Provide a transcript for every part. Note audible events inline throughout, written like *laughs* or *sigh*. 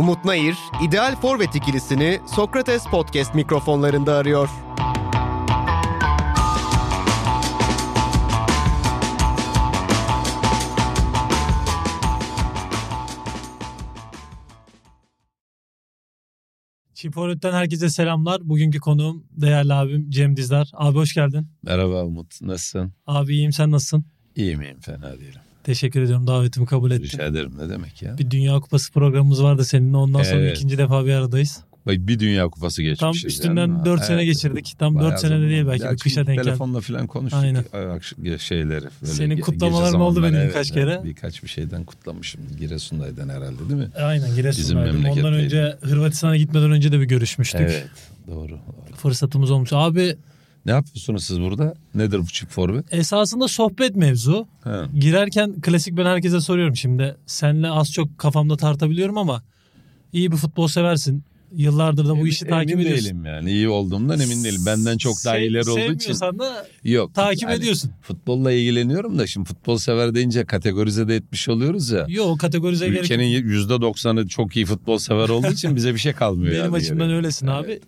Umut Nayır, ideal forvet ikilisini Sokrates Podcast mikrofonlarında arıyor. Çift Forvet'ten herkese selamlar. Bugünkü konuğum değerli abim Cem Dizdar. Abi hoş geldin. Merhaba Umut. Nasılsın? Abi iyiyim sen nasılsın? İyiyim iyiyim fena değilim. Teşekkür ediyorum davetimi kabul ettin. Rica ederim ne demek ya? Bir Dünya Kupası programımız vardı seninle. Ondan sonra Evet. ikinci defa bir aradayız. Bak bir dünya kupası geçmişiz. Tam üstünden 4 sene geçirdik. Tam 4 sene de değil belki bir kışa denk geldi. Telefonla falan konuştuk Aynen. Şeyleri. Böyle Senin kutlamaların oldu benim evet, birkaç evet. kere. Birkaç bir şeyden kutlamışım. Giresun'daydı herhalde değil mi? Aynen Giresun'daydım. Ondan önce Hırvatistan'a gitmeden önce de bir görüşmüştük. Evet. Doğru. doğru. Fırsatımız olmuş. Abi Ne yapıyorsunuz siz burada? Nedir bu çift forvet? esasında sohbet mevzu. Ha. Girerken klasik ben herkese soruyorum şimdi. Senle az çok kafamda tartabiliyorum ama iyi bir futbol seversin. Yıllardır da bu işi Emin takip ediyorsun. değilim yani. İyi olduğumdan emin değilim. Benden çok daha Sev- ileri olduğu için. Sevmiyorsan da Yok. takip hani ediyorsun. Futbolla ilgileniyorum da şimdi futbol sever deyince kategorize de etmiş oluyoruz ya. Yok kategorize gerek yok. Ülkenin yüzde doksanı çok iyi futbol sever olduğu için bize bir şey kalmıyor. Benim yani açımdan öylesin abi.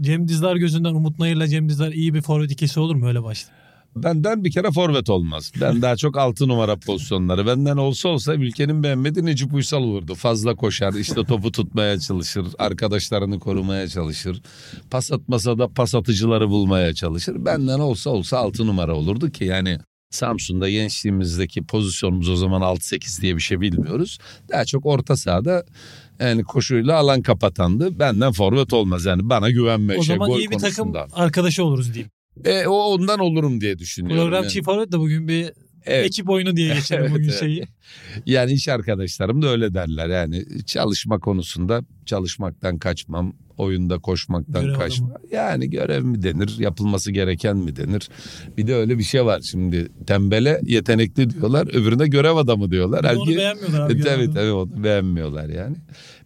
Cem Dizdar gözünden Umut Nayır'la Cem Dizdar iyi bir forvet ikisi olur mu öyle başta? Benden bir kere forvet olmaz. Ben daha çok altı numara pozisyonları. Benden olsa olsa ülkenin beğenmediği Necip Uysal olurdu. Fazla koşar, işte topu tutmaya çalışır, arkadaşlarını korumaya çalışır. Pas atmasa da pas atıcıları bulmaya çalışır. Benden olsa olsa altı numara olurdu ki yani Samsun'da gençliğimizdeki pozisyonumuz o zaman 6-8 diye bir şey bilmiyoruz. Daha çok orta sahada yani koşuyla alan kapatandı. Benden forvet olmaz yani bana güvenme O şey zaman gol iyi bir takım arkadaşı oluruz diyeyim. E, o ondan olurum diye düşünüyorum. Program yani. Forvet de bugün bir Evet. ekip oyunu diye *laughs* geçelim Evet, bugün evet. şeyi. Yani iş arkadaşlarım da öyle derler. Yani çalışma konusunda çalışmaktan kaçmam, oyunda koşmaktan Görev kaçmam. adamı. Yani görev mi denir, yapılması gereken mi denir? Bir de öyle bir şey var şimdi. Tembele yetenekli diyorlar, öbürüne görev adamı diyorlar. Onu Halbuki- beğenmiyorlar abi. *laughs* E, tabii tabii onu beğenmiyorlar yani.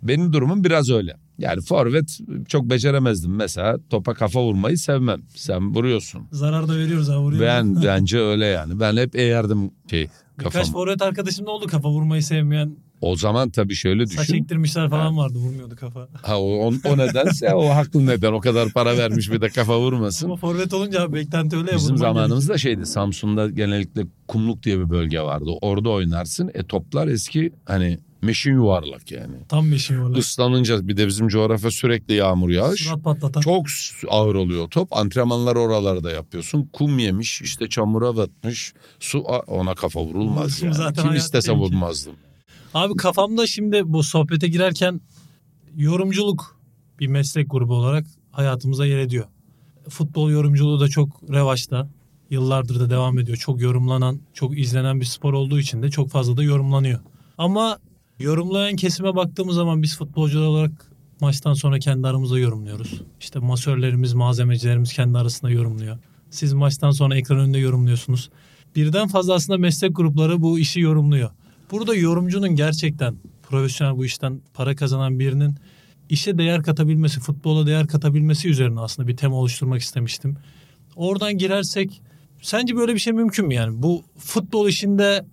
Benim durumum biraz öyle. Yani forvet çok beceremezdim. Mesela topa kafa vurmayı sevmem. Sen vuruyorsun. Zarar da veriyoruz abi. vuruyoruz. Ben *laughs* bence öyle yani. Ben hep eğerdim şey Birkaç kafamı. forvet arkadaşım da oldu kafa vurmayı sevmeyen. O zaman tabii şöyle Saç düşün. ektirmişler falan vardı vurmuyordu kafa. Ha, o, o, o nedense o haklı neden. O kadar para vermiş bir de kafa vurmasın. Ama forvet olunca abi beklenti öyle ya. Bizim zamanımızda şeydi Samsun'da genellikle kumluk diye bir bölge vardı. Orada oynarsın. E toplar eski hani meşin yuvarlak yani. gerekiyor. Tam beşiği var. Islanınca bir de bizim coğrafya sürekli yağmur yağış. Surat patlatan. Çok ağır oluyor top. Antrenmanlar oralarda yapıyorsun. Kum yemiş işte çamura batmış. Su ona kafa vurulmaz Vursun yani. zaten Kim istese vurmazdım. Abi kafamda şimdi bu sohbete girerken yorumculuk bir meslek grubu olarak hayatımıza yer ediyor. Futbol yorumculuğu da çok revaçta. Yıllardır da devam ediyor. Çok yorumlanan, çok izlenen bir spor olduğu için de çok fazla da yorumlanıyor. Ama yorumlayan kesime baktığımız zaman biz futbolcular olarak maçtan sonra kendi aramızda yorumluyoruz. İşte masörlerimiz, malzemecilerimiz kendi arasında yorumluyor. Siz maçtan sonra ekran önünde yorumluyorsunuz. Birden fazla aslında meslek grupları bu işi yorumluyor. Burada yorumcunun gerçekten profesyonel bu işten para kazanan birinin işe değer katabilmesi, futbola değer katabilmesi üzerine aslında bir tema oluşturmak istemiştim. Oradan girersek sence böyle bir şey mümkün mü yani? Bu futbol işinde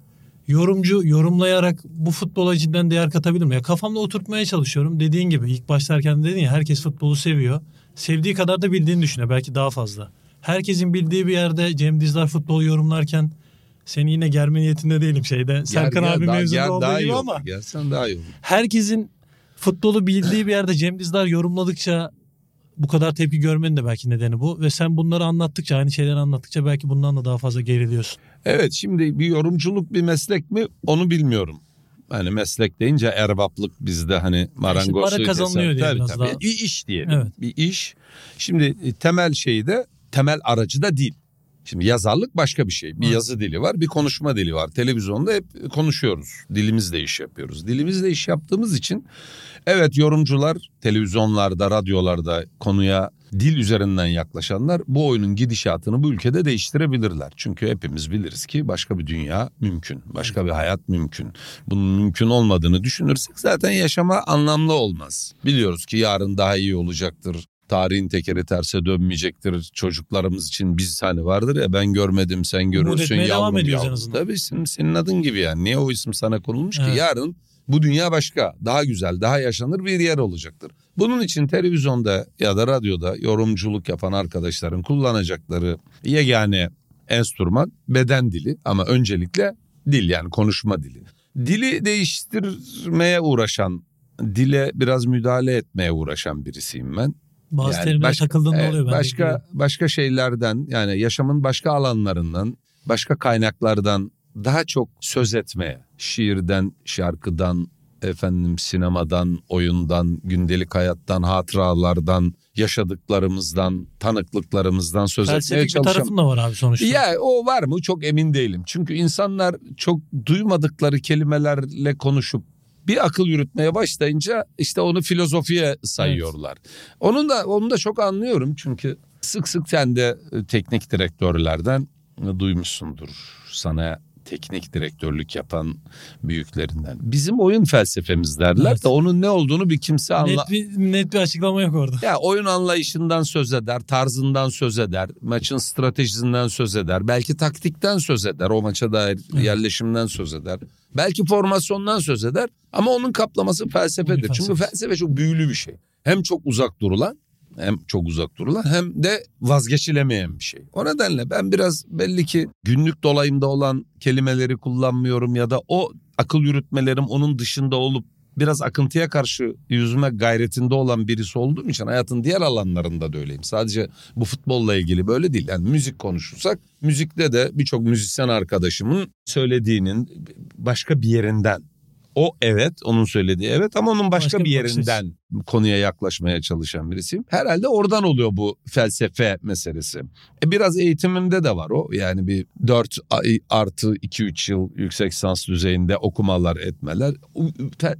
yorumcu yorumlayarak bu futbola cidden değer katabilir mi? Ya kafamda oturtmaya çalışıyorum. Dediğin gibi ilk başlarken dedin ya herkes futbolu seviyor. Sevdiği kadar da bildiğini düşünüyor. Belki daha fazla. Herkesin bildiği bir yerde Cem Dizdar futbolu yorumlarken seni yine germe niyetinde değilim şeyde. Serkan Gel, abi gel, mevzunda olduğu daha gibi ama. Gelsen daha iyi olur. herkesin futbolu bildiği bir yerde Cem Dizdar yorumladıkça bu kadar tepki görmenin de belki nedeni bu. Ve sen bunları anlattıkça aynı şeyleri anlattıkça belki bundan da daha fazla geriliyorsun. Evet şimdi bir yorumculuk bir meslek mi onu bilmiyorum. Hani meslek deyince erbaplık bizde hani marangoz para kazanılıyor diye biraz daha. Bir iş diyelim. Evet. Bir iş. Şimdi e, temel şeyi de temel aracı da dil. Şimdi yazarlık başka bir şey. Bir Evet. yazı dili var, bir konuşma dili var. Televizyonda hep konuşuyoruz. Dilimizle iş yapıyoruz. Dilimizle iş yaptığımız için evet yorumcular televizyonlarda, radyolarda konuya dil üzerinden yaklaşanlar bu oyunun gidişatını bu ülkede değiştirebilirler. Çünkü hepimiz biliriz ki başka bir dünya mümkün. Başka bir hayat mümkün. Bunun mümkün olmadığını düşünürsek zaten yaşama anlamlı olmaz. Biliyoruz ki yarın daha iyi olacaktır. Tarihin tekeri terse dönmeyecektir. Çocuklarımız için biz hani vardır ya ben görmedim sen görürsün etmeye devam yavrum ediyoruz en yavrum. azından. Tabii senin, senin adın gibi yani. Niye o isim sana konulmuş Evet. ki? Yarın Bu dünya başka, daha güzel, daha yaşanır bir yer olacaktır. Bunun için televizyonda ya da radyoda yorumculuk yapan arkadaşların kullanacakları yegane enstrüman beden dili ama öncelikle dil yani konuşma dili. Dili değiştirmeye uğraşan, dile biraz müdahale etmeye uğraşan birisiyim ben. Bazı Yani terimler baş- takıldığında Evet, oluyor. Ben başka biliyorum. başka şeylerden yani yaşamın başka alanlarından, başka kaynaklardan daha çok söz etmeye, şiirden, şarkıdan, efendim sinemadan, oyundan, gündelik hayattan, hatıralardan, yaşadıklarımızdan, tanıklıklarımızdan söz etmeye Felsefik bir çalışan. tarafın da var abi sonuçta. Ya o var mı çok emin değilim. Çünkü insanlar çok duymadıkları kelimelerle konuşup bir akıl yürütmeye başlayınca işte onu filozofiye sayıyorlar. Onun da onu da çok anlıyorum çünkü sık sık sen de e, teknik direktörlerden e, duymuşsundur. Sana teknik direktörlük yapan büyüklerinden. Bizim oyun felsefemiz derler Evet. de onun ne olduğunu bir kimse anla net, bir, net bir açıklama yok orada. ya oyun anlayışından söz eder, tarzından söz eder, maçın stratejisinden söz eder, belki taktikten söz eder, o maça dair Evet. yerleşimden söz eder. Belki formasyondan söz eder ama onun kaplaması felsefedir. Çünkü felsefe çok büyülü bir şey. Hem çok uzak durulan hem çok uzak durulan hem de vazgeçilemeyen bir şey. O nedenle ben biraz belli ki günlük dolayımda olan kelimeleri kullanmıyorum ya da o akıl yürütmelerim onun dışında olup biraz akıntıya karşı yüzme gayretinde olan birisi olduğum için hayatın diğer alanlarında da öyleyim. Sadece bu futbolla ilgili böyle değil. Yani müzik konuşursak müzikte de birçok müzisyen arkadaşımın söylediğinin başka bir yerinden o evet onun söylediği evet ama onun başka, Başka bir yerinden konuya yaklaşmaya çalışan birisiyim. Herhalde oradan oluyor bu felsefe meselesi. E biraz eğitimimde de var o. Yani bir 4 ay artı 2-3 yıl yüksek lisans düzeyinde okumalar etmeler.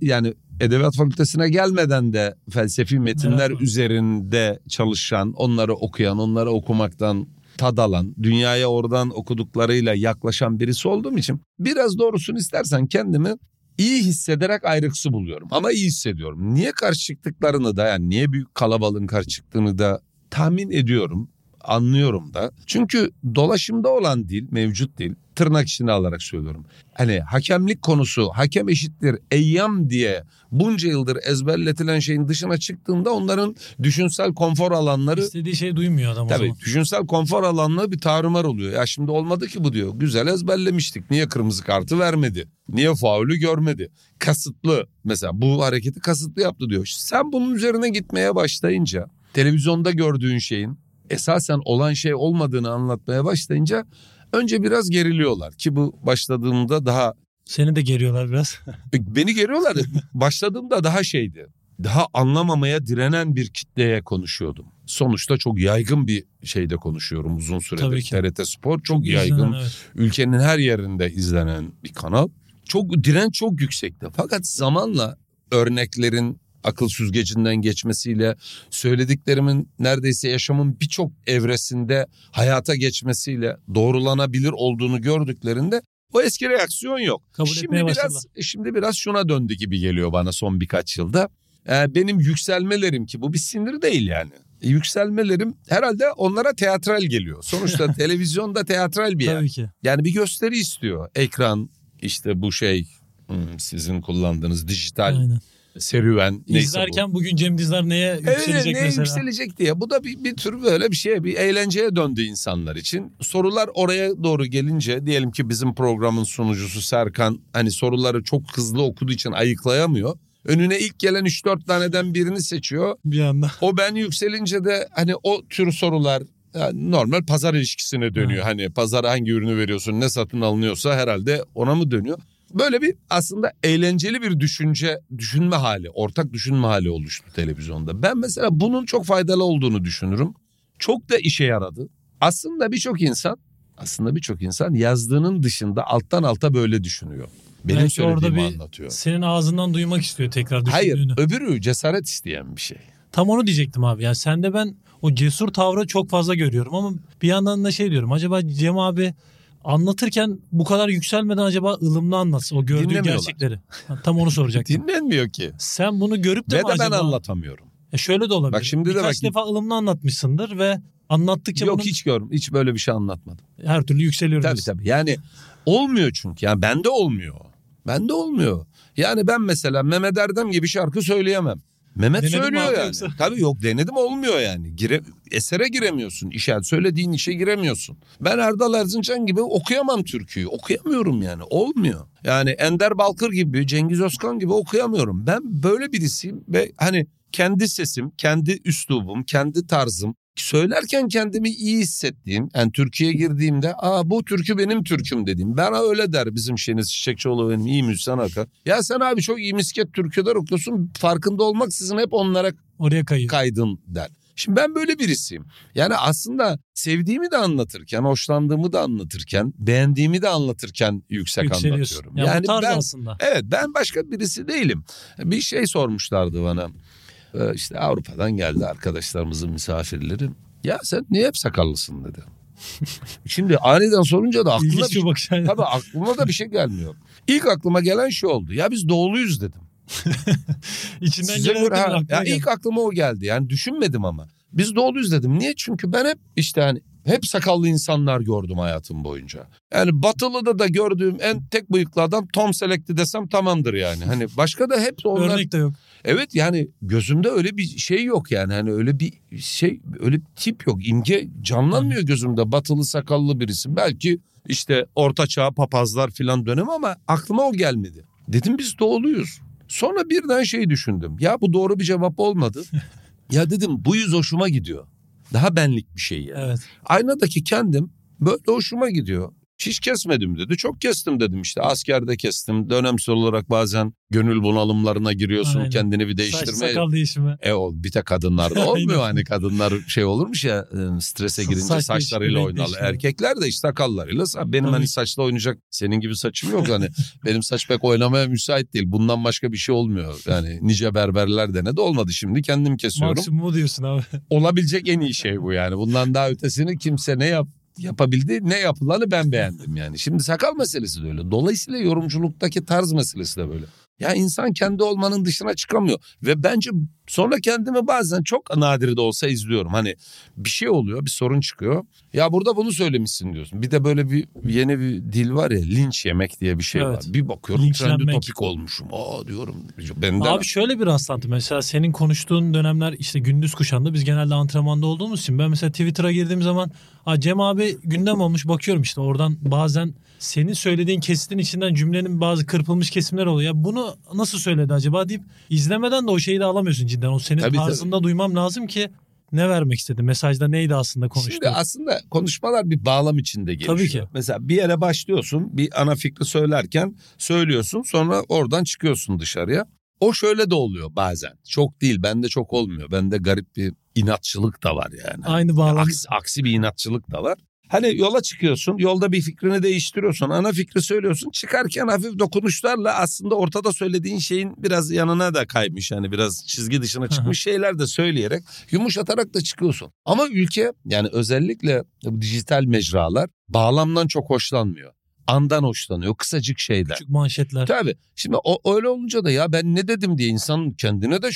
Yani edebiyat fakültesine gelmeden de felsefi metinler Merak var. üzerinde çalışan, onları okuyan, onları okumaktan tad alan, dünyaya oradan okuduklarıyla yaklaşan birisi olduğum için biraz doğrusunu istersen kendimi iyi hissederek ayrıksı buluyorum. Ama iyi hissediyorum. Niye karşı çıktıklarını da yani niye büyük kalabalığın karşı çıktığını da tahmin ediyorum. Anlıyorum da. Çünkü dolaşımda olan dil, mevcut dil tırnak içine alarak söylüyorum. Hani hakemlik konusu hakem eşittir eyyam diye bunca yıldır ezberletilen şeyin dışına çıktığında onların düşünsel konfor alanları İstediği şey duymuyor adam o Tabii zaman. düşünsel konfor alanlığı bir tarumar oluyor. Ya şimdi olmadı ki bu diyor. Güzel ezberlemiştik. Niye kırmızı kartı vermedi? Niye faulü görmedi? Kasıtlı mesela bu hareketi kasıtlı yaptı diyor. Sen bunun üzerine gitmeye başlayınca televizyonda gördüğün şeyin esasen olan şey olmadığını anlatmaya başlayınca önce biraz geriliyorlar ki bu başladığımda daha Seni de geriyorlar biraz. Beni geriyorlar. *laughs* Başladığımda daha şeydi. Daha anlamamaya direnen bir kitleye konuşuyordum. Sonuçta çok yaygın bir şeyde konuşuyorum uzun süredir. Tabii ki. TRT Spor çok, yaygın. İzlenen, evet. Ülkenin her yerinde izlenen bir kanal. Çok direnç çok yüksekti. Fakat zamanla örneklerin akıl süzgecinden geçmesiyle söylediklerimin neredeyse yaşamın birçok evresinde hayata geçmesiyle doğrulanabilir olduğunu gördüklerinde o eski reaksiyon yok. Kabul şimdi biraz başladılar. şimdi biraz şuna döndü gibi geliyor bana son birkaç yılda. Ee, benim yükselmelerim ki bu bir sinir değil yani. E, Yükselmelerim herhalde onlara teatral geliyor. Sonuçta *laughs* televizyonda teatral bir yer. Tabii ki. Yani bir gösteri istiyor. Ekran işte bu şey hmm, sizin kullandığınız dijital Aynen. Serüven neyse bu. İzlerken bugün Cem Dizdar neye Evet, yükselecek ne mesela? yükselecek diye. Bu da bir, bir tür böyle bir şey, bir eğlenceye döndü insanlar için. Sorular oraya doğru gelince diyelim ki bizim programın sunucusu Serkan hani soruları çok hızlı okuduğu için ayıklayamıyor. Önüne ilk gelen 3-4 taneden birini seçiyor. Bir anda. O ben yükselince de hani o tür sorular yani normal pazar ilişkisine dönüyor. Hani pazara hangi ürünü veriyorsun, ne satın alınıyorsa herhalde ona mı dönüyor? Böyle bir aslında eğlenceli bir düşünce, düşünme hali, ortak düşünme hali oluştu televizyonda. Ben mesela bunun çok faydalı olduğunu düşünürüm. Çok da işe yaradı. Aslında birçok insan, aslında birçok insan yazdığının dışında alttan alta böyle düşünüyor. Benim Belki orada söylediğimi bir anlatıyor. Senin ağzından duymak istiyor tekrar Hayır, düşündüğünü. öbürü cesaret isteyen bir şey. Tam onu diyecektim abi. Yani sende ben o cesur tavrı çok fazla görüyorum ama bir yandan da şey diyorum. Acaba Cem abi anlatırken bu kadar yükselmeden acaba ılımlı anlatsa o gördüğü gerçekleri. Tam onu soracaktım. *laughs* Dinlenmiyor ki. Sen bunu görüp de Ve mi de ben acaba? anlatamıyorum. Ya şöyle de olabilir. Bak şimdi de Birkaç bak- defa ılımlı anlatmışsındır ve anlattıkça Yok bunun hiç görüm. Hiç böyle bir şey anlatmadım. her türlü yükseliyor. Tabii tabii. Yani olmuyor çünkü. Yani bende olmuyor. Bende olmuyor. Yani ben mesela Mehmet Erdem gibi şarkı söyleyemem. Mehmet Denedin mi söylüyor yani. yoksa? Tabii yok denedim olmuyor yani. Gire, esere giremiyorsun. İşe söylediğin işe giremiyorsun. Ben Erdal Erzincan gibi okuyamam türküyü. Okuyamıyorum yani. Olmuyor. Yani Ender Balkır gibi, Cengiz Özkan gibi okuyamıyorum. Ben böyle birisiyim ve hani kendi sesim, kendi üslubum, kendi tarzım söylerken kendimi iyi hissettiğim yani Türkiye'ye girdiğimde aa bu türkü benim türküm dediğim. Bana öyle der bizim Şeniz Çiçekçioğlu benim iyi müzisyen Hakan. Ya sen abi çok iyi misket türküler okuyorsun farkında olmaksızın hep onlara Oraya kayıyor. kaydın der. Şimdi ben böyle birisiyim. Yani aslında sevdiğimi de anlatırken, hoşlandığımı da anlatırken, beğendiğimi de anlatırken yüksek anlatıyorum. Ya yani tarz ben aslında. Evet ben başka birisi değilim. Bir şey sormuşlardı bana. Ee, işte Avrupa'dan geldi arkadaşlarımızın misafirleri. Ya sen niye hep sakallısın dedi. *laughs* Şimdi aniden sorunca da aklıma bir, bakış. aynen. tabii aklıma da bir şey gelmiyor. İlk aklıma gelen şu oldu. Ya biz doğuluyuz dedim. *laughs* İçinden Size göre ha, ya geldi. ilk aklıma o geldi. Yani düşünmedim ama. Biz doğuluyuz dedim. Niye? Çünkü ben hep işte hani hep sakallı insanlar gördüm hayatım boyunca. Yani Batılı'da da gördüğüm en tek bıyıklı adam Tom Select'i desem tamamdır yani. Hani başka da hep onlar Örnek de yok. Evet yani gözümde öyle bir şey yok yani hani öyle bir şey öyle bir tip yok imge canlanmıyor gözümde batılı sakallı birisi belki işte orta çağ papazlar filan dönem ama aklıma o gelmedi. Dedim biz doğuluyuz. Sonra birden şey düşündüm ya bu doğru bir cevap olmadı. *laughs* ya dedim bu yüz hoşuma gidiyor. Daha benlik bir şey yani. Evet. Aynadaki kendim böyle hoşuma gidiyor. Hiç kesmedim dedi. Çok kestim dedim işte. Askerde kestim. Dönemsel olarak bazen gönül bunalımlarına giriyorsun. Aynen. Kendini bir Saç değiştirmeye. sakal değişimi. E o bir tek kadınlarda *laughs* olmuyor hani kadınlar şey olurmuş ya e, strese girince Saç saçlarıyla değişimi. Erkekler de işte sakallarıyla benim Tabii. hani saçla oynayacak senin gibi saçım yok hani *laughs* benim saç pek oynamaya müsait değil. Bundan başka bir şey olmuyor. Yani nice berberler denedi olmadı şimdi kendim kesiyorum. Maksimumu diyorsun abi. Olabilecek en iyi şey bu yani. Bundan daha ötesini kimse ne yap yapabildi ne yapılanı ben beğendim yani. Şimdi sakal meselesi de öyle. Dolayısıyla yorumculuktaki tarz meselesi de böyle. Ya insan kendi olmanın dışına çıkamıyor. Ve bence sonra kendimi bazen çok nadir de olsa izliyorum. Hani bir şey oluyor bir sorun çıkıyor. Ya burada bunu söylemişsin diyorsun. Bir de böyle bir yeni bir dil var ya linç yemek diye bir şey Evet. var. Bir bakıyorum trendi topik olmuşum. Aa diyorum. Benden Abi şöyle bir rastlantı mesela senin konuştuğun dönemler işte gündüz kuşağında biz genelde antrenmanda olduğumuz için ben mesela Twitter'a girdiğim zaman "Aa, Cem abi gündem olmuş bakıyorum işte oradan bazen senin söylediğin kesitin içinden cümlenin bazı kırpılmış kesimler oluyor. Ya bunu nasıl söyledi acaba deyip izlemeden de o şeyi de alamıyorsun cidden. O senin Tabii, tarzında duymam lazım ki ne vermek istedi? Mesajda neydi aslında konuştuğu? Şimdi aslında konuşmalar bir bağlam içinde gelişiyor. Tabii ki. Mesela bir yere başlıyorsun bir ana fikri söylerken söylüyorsun sonra oradan çıkıyorsun dışarıya. O şöyle de oluyor bazen. Çok değil bende çok olmuyor. Bende garip bir inatçılık da var yani. Aynı bağlam. Aksi, aksi bir inatçılık da var. Hani yola çıkıyorsun, yolda bir fikrini değiştiriyorsun, ana fikri söylüyorsun. Çıkarken hafif dokunuşlarla aslında ortada söylediğin şeyin biraz yanına da kaymış. Hani biraz çizgi dışına çıkmış şeyler de söyleyerek yumuşatarak da çıkıyorsun. Ama ülke yani özellikle bu dijital mecralar bağlamdan çok hoşlanmıyor. Andan hoşlanıyor, kısacık şeyler. Küçük manşetler. Tabii. Şimdi o öyle olunca da ya ben ne dedim diye insan kendine de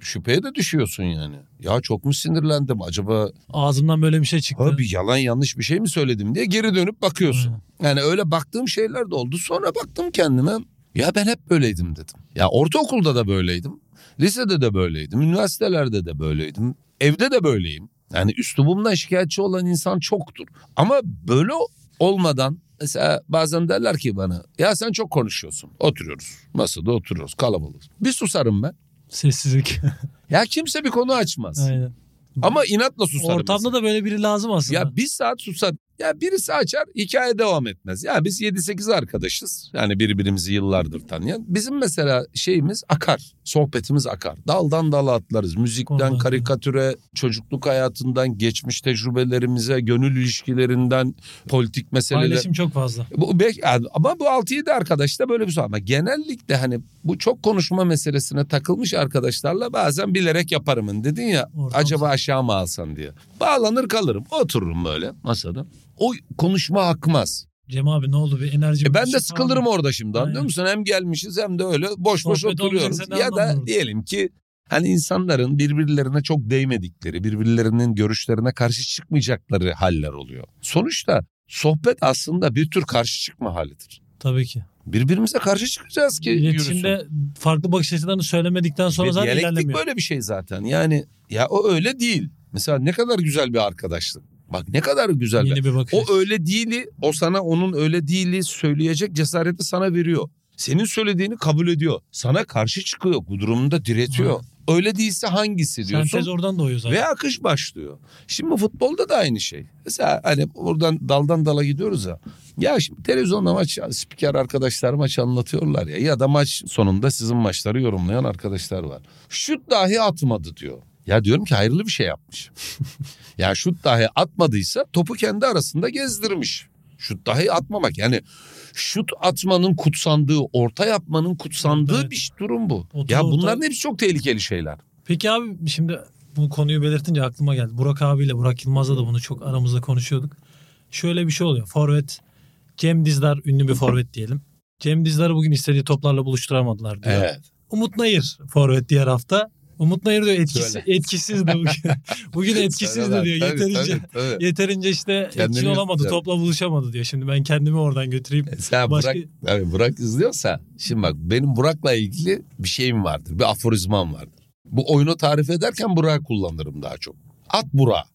şüpheye de düşüyorsun yani. Ya çok mu sinirlendim acaba Ağzımdan böyle bir şey çıktı. Abi yalan yanlış bir şey mi söyledim diye geri dönüp bakıyorsun. Yani öyle baktığım şeyler de oldu. Sonra baktım kendime ya ben hep böyleydim dedim. Ya ortaokulda da böyleydim. Lisede de böyleydim. Üniversitelerde de böyleydim. Evde de böyleyim. Yani üslubumdan şikayetçi olan insan çoktur. Ama böyle olmadan mesela bazen derler ki bana ya sen çok konuşuyorsun. Oturuyoruz. Masada oturuyoruz kalabalığız. Bir susarım ben. Sessizlik. *laughs* Ya kimse bir konu açmaz. Aynen. Ama inatla susarım. Ortamda mesela. da böyle biri lazım aslında. Ya bir saat susar. Ya birisi açar hikaye devam etmez. Ya biz 7-8 arkadaşız. Yani birbirimizi yıllardır tanıyan. Bizim mesela şeyimiz akar. Sohbetimiz akar. Daldan dala atlarız. Müzikten, karikatüre, çocukluk hayatından, geçmiş tecrübelerimize, gönül ilişkilerinden, politik meseleler. Paylaşım çok fazla. Bu, yani ama bu 6-7 arkadaş da böyle bir şey. Ama genellikle hani bu çok konuşma meselesine takılmış arkadaşlarla bazen bilerek yaparımın dedin ya. Ortam acaba aşağı mı alsan diye. Bağlanır kalırım. Otururum böyle masada. O konuşma akmaz. Cem abi ne oldu bir enerji. E ben de sıkılırım falan. orada şimdi anlıyor musun? Hem gelmişiz hem de öyle boş boş Sohbet oturuyoruz. olmayacaksa ne Ya da diyelim ki hani insanların birbirlerine çok değmedikleri, birbirlerinin görüşlerine karşı çıkmayacakları haller oluyor. Sonuçta sohbet aslında bir tür karşı çıkma halidir. Tabii ki. Birbirimize karşı çıkacağız ki yürüsün. İletişimde farklı bakış açılarını söylemedikten sonra Ve zaten ilerlemiyor. böyle bir şey zaten. Yani ya o öyle değil. Mesela ne kadar güzel bir arkadaşlık. Bak ne kadar güzel. Yeni bir bakış. O öyle değili, o sana onun öyle değili söyleyecek cesareti sana veriyor. Senin söylediğini kabul ediyor. Sana karşı çıkıyor. Bu durumda diretiyor. Öyle değilse hangisi diyorsun? Sentez oradan doğuyor zaten. Ve akış başlıyor. Şimdi futbolda da aynı şey. Mesela hani buradan daldan dala gidiyoruz ya. Ya şimdi televizyonda maç spiker arkadaşlar maç anlatıyorlar ya. Ya da maç sonunda sizin maçları yorumlayan arkadaşlar var. Şut dahi atmadı diyor. Ya diyorum ki hayırlı bir şey yapmış. *laughs* ya şut dahi atmadıysa topu kendi arasında gezdirmiş. Şut dahi atmamak yani şut atmanın kutsandığı, orta yapmanın kutsandığı Evet. bir durum bu. Otur ya orta- bunların hepsi çok tehlikeli şeyler. Peki abi şimdi bu konuyu belirtince aklıma geldi. Burak abiyle Burak Yılmaz'la da bunu çok aramızda konuşuyorduk. Şöyle bir şey oluyor. Forvet Cem Dizdar ünlü bir forvet diyelim. Cem Dizdar'ı bugün istediği toplarla buluşturamadılar diyor. Evet. Umut Nayır forvet diğer hafta. Umut Nayır diyor etkisi, Söyle. etkisizdi bugün. *laughs* bugün etkisizdi diyor. Yeterince yeterince işte Kendini etkili olamadı. Topla buluşamadı diyor. Şimdi ben kendimi oradan götüreyim. Sen Başka- Burak, tabii Burak izliyorsa şimdi bak benim Burak'la ilgili bir şeyim vardır. Bir aforizmam vardır. Bu oyunu tarif ederken Burak'ı kullanırım daha çok. At Burak.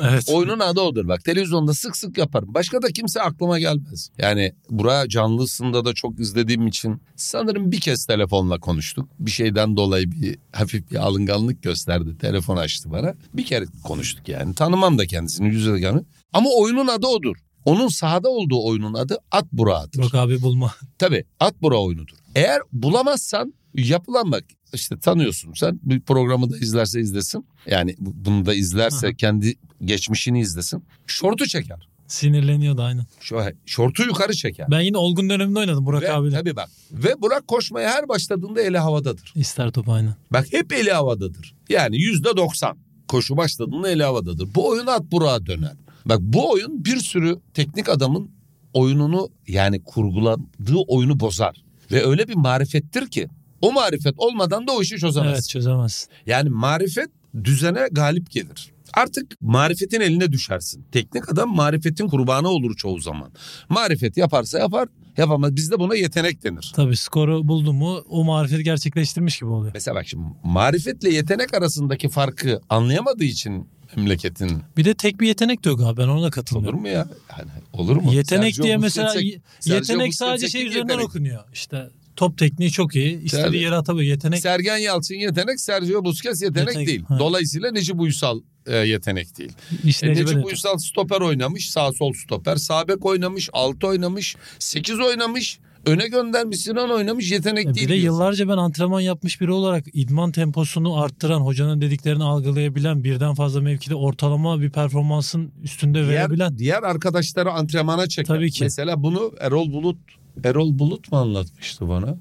Evet. Oyunun adı odur bak. Televizyonda sık sık yaparım. Başka da kimse aklıma gelmez. Yani Burak canlısında da çok izlediğim için sanırım bir kez telefonla konuştuk. Bir şeyden dolayı bir hafif bir alınganlık gösterdi. Telefon açtı bana. Bir kere konuştuk yani. Tanımam da kendisini yüzde yani. Ama oyunun adı odur. Onun sahada olduğu oyunun adı At Burak'tır. Burak abi bulma. Tabii at bura oyunudur. Eğer bulamazsan yapılan bak işte tanıyorsun sen bir programı da izlerse izlesin. Yani bu- bunu da izlerse Aha. kendi geçmişini izlesin. Şortu çeker. Sinirleniyordu aynen. Şu şortu yukarı çeker. Ben yine olgun döneminde oynadım Burak Ve, abiyle. tabii bak. Ve Burak koşmaya her başladığında eli havadadır. İster top aynen. Bak hep eli havadadır. Yani yüzde doksan koşu başladığında eli havadadır. Bu oyun at Burak'a döner. Bak bu oyun bir sürü teknik adamın oyununu yani kurguladığı oyunu bozar. Ve öyle bir marifettir ki o marifet olmadan da o işi çözemez. Evet çözemez. Yani marifet düzene galip gelir. Artık marifetin eline düşersin. Teknik adam marifetin kurbanı olur çoğu zaman. Marifet yaparsa yapar, yapamaz. Bizde buna yetenek denir. Tabii skoru buldu mu o marifeti gerçekleştirmiş gibi oluyor. Mesela bak şimdi marifetle yetenek arasındaki farkı anlayamadığı için memleketin Bir de tek bir yetenek de yok abi ben ona da olur katılmıyorum. mu ya? Yani olur mu? Yetenek Sergio diye mesela Busquets'e- y- Sergio yetenek sadece Busquets'e şey kim üzerinden yetenek? okunuyor. İşte top tekniği çok iyi. istediği Tabii. yere atabiliyor. Yetenek Sergen Yalçın yetenek, Sergio Busquets yetenek, Yetenek, değil. ha. Dolayısıyla Necip Uysal e, yetenek değil. işte E, Necip Necip Uysal. Stoper oynamış, sağ sol stoper. Sağ bek oynamış, altı oynamış, sekiz oynamış. Öne göndermiş, Sinan oynamış, yetenek E, değil. Bir de yıllarca ben antrenman yapmış biri olarak idman temposunu arttıran, hocanın dediklerini algılayabilen, birden fazla mevkide ortalama bir performansın üstünde diğer, verebilen. diğer arkadaşları antrenmana çeker. Tabii ki. Mesela bunu Erol Bulut Erol Bulut mu anlatmıştı bana?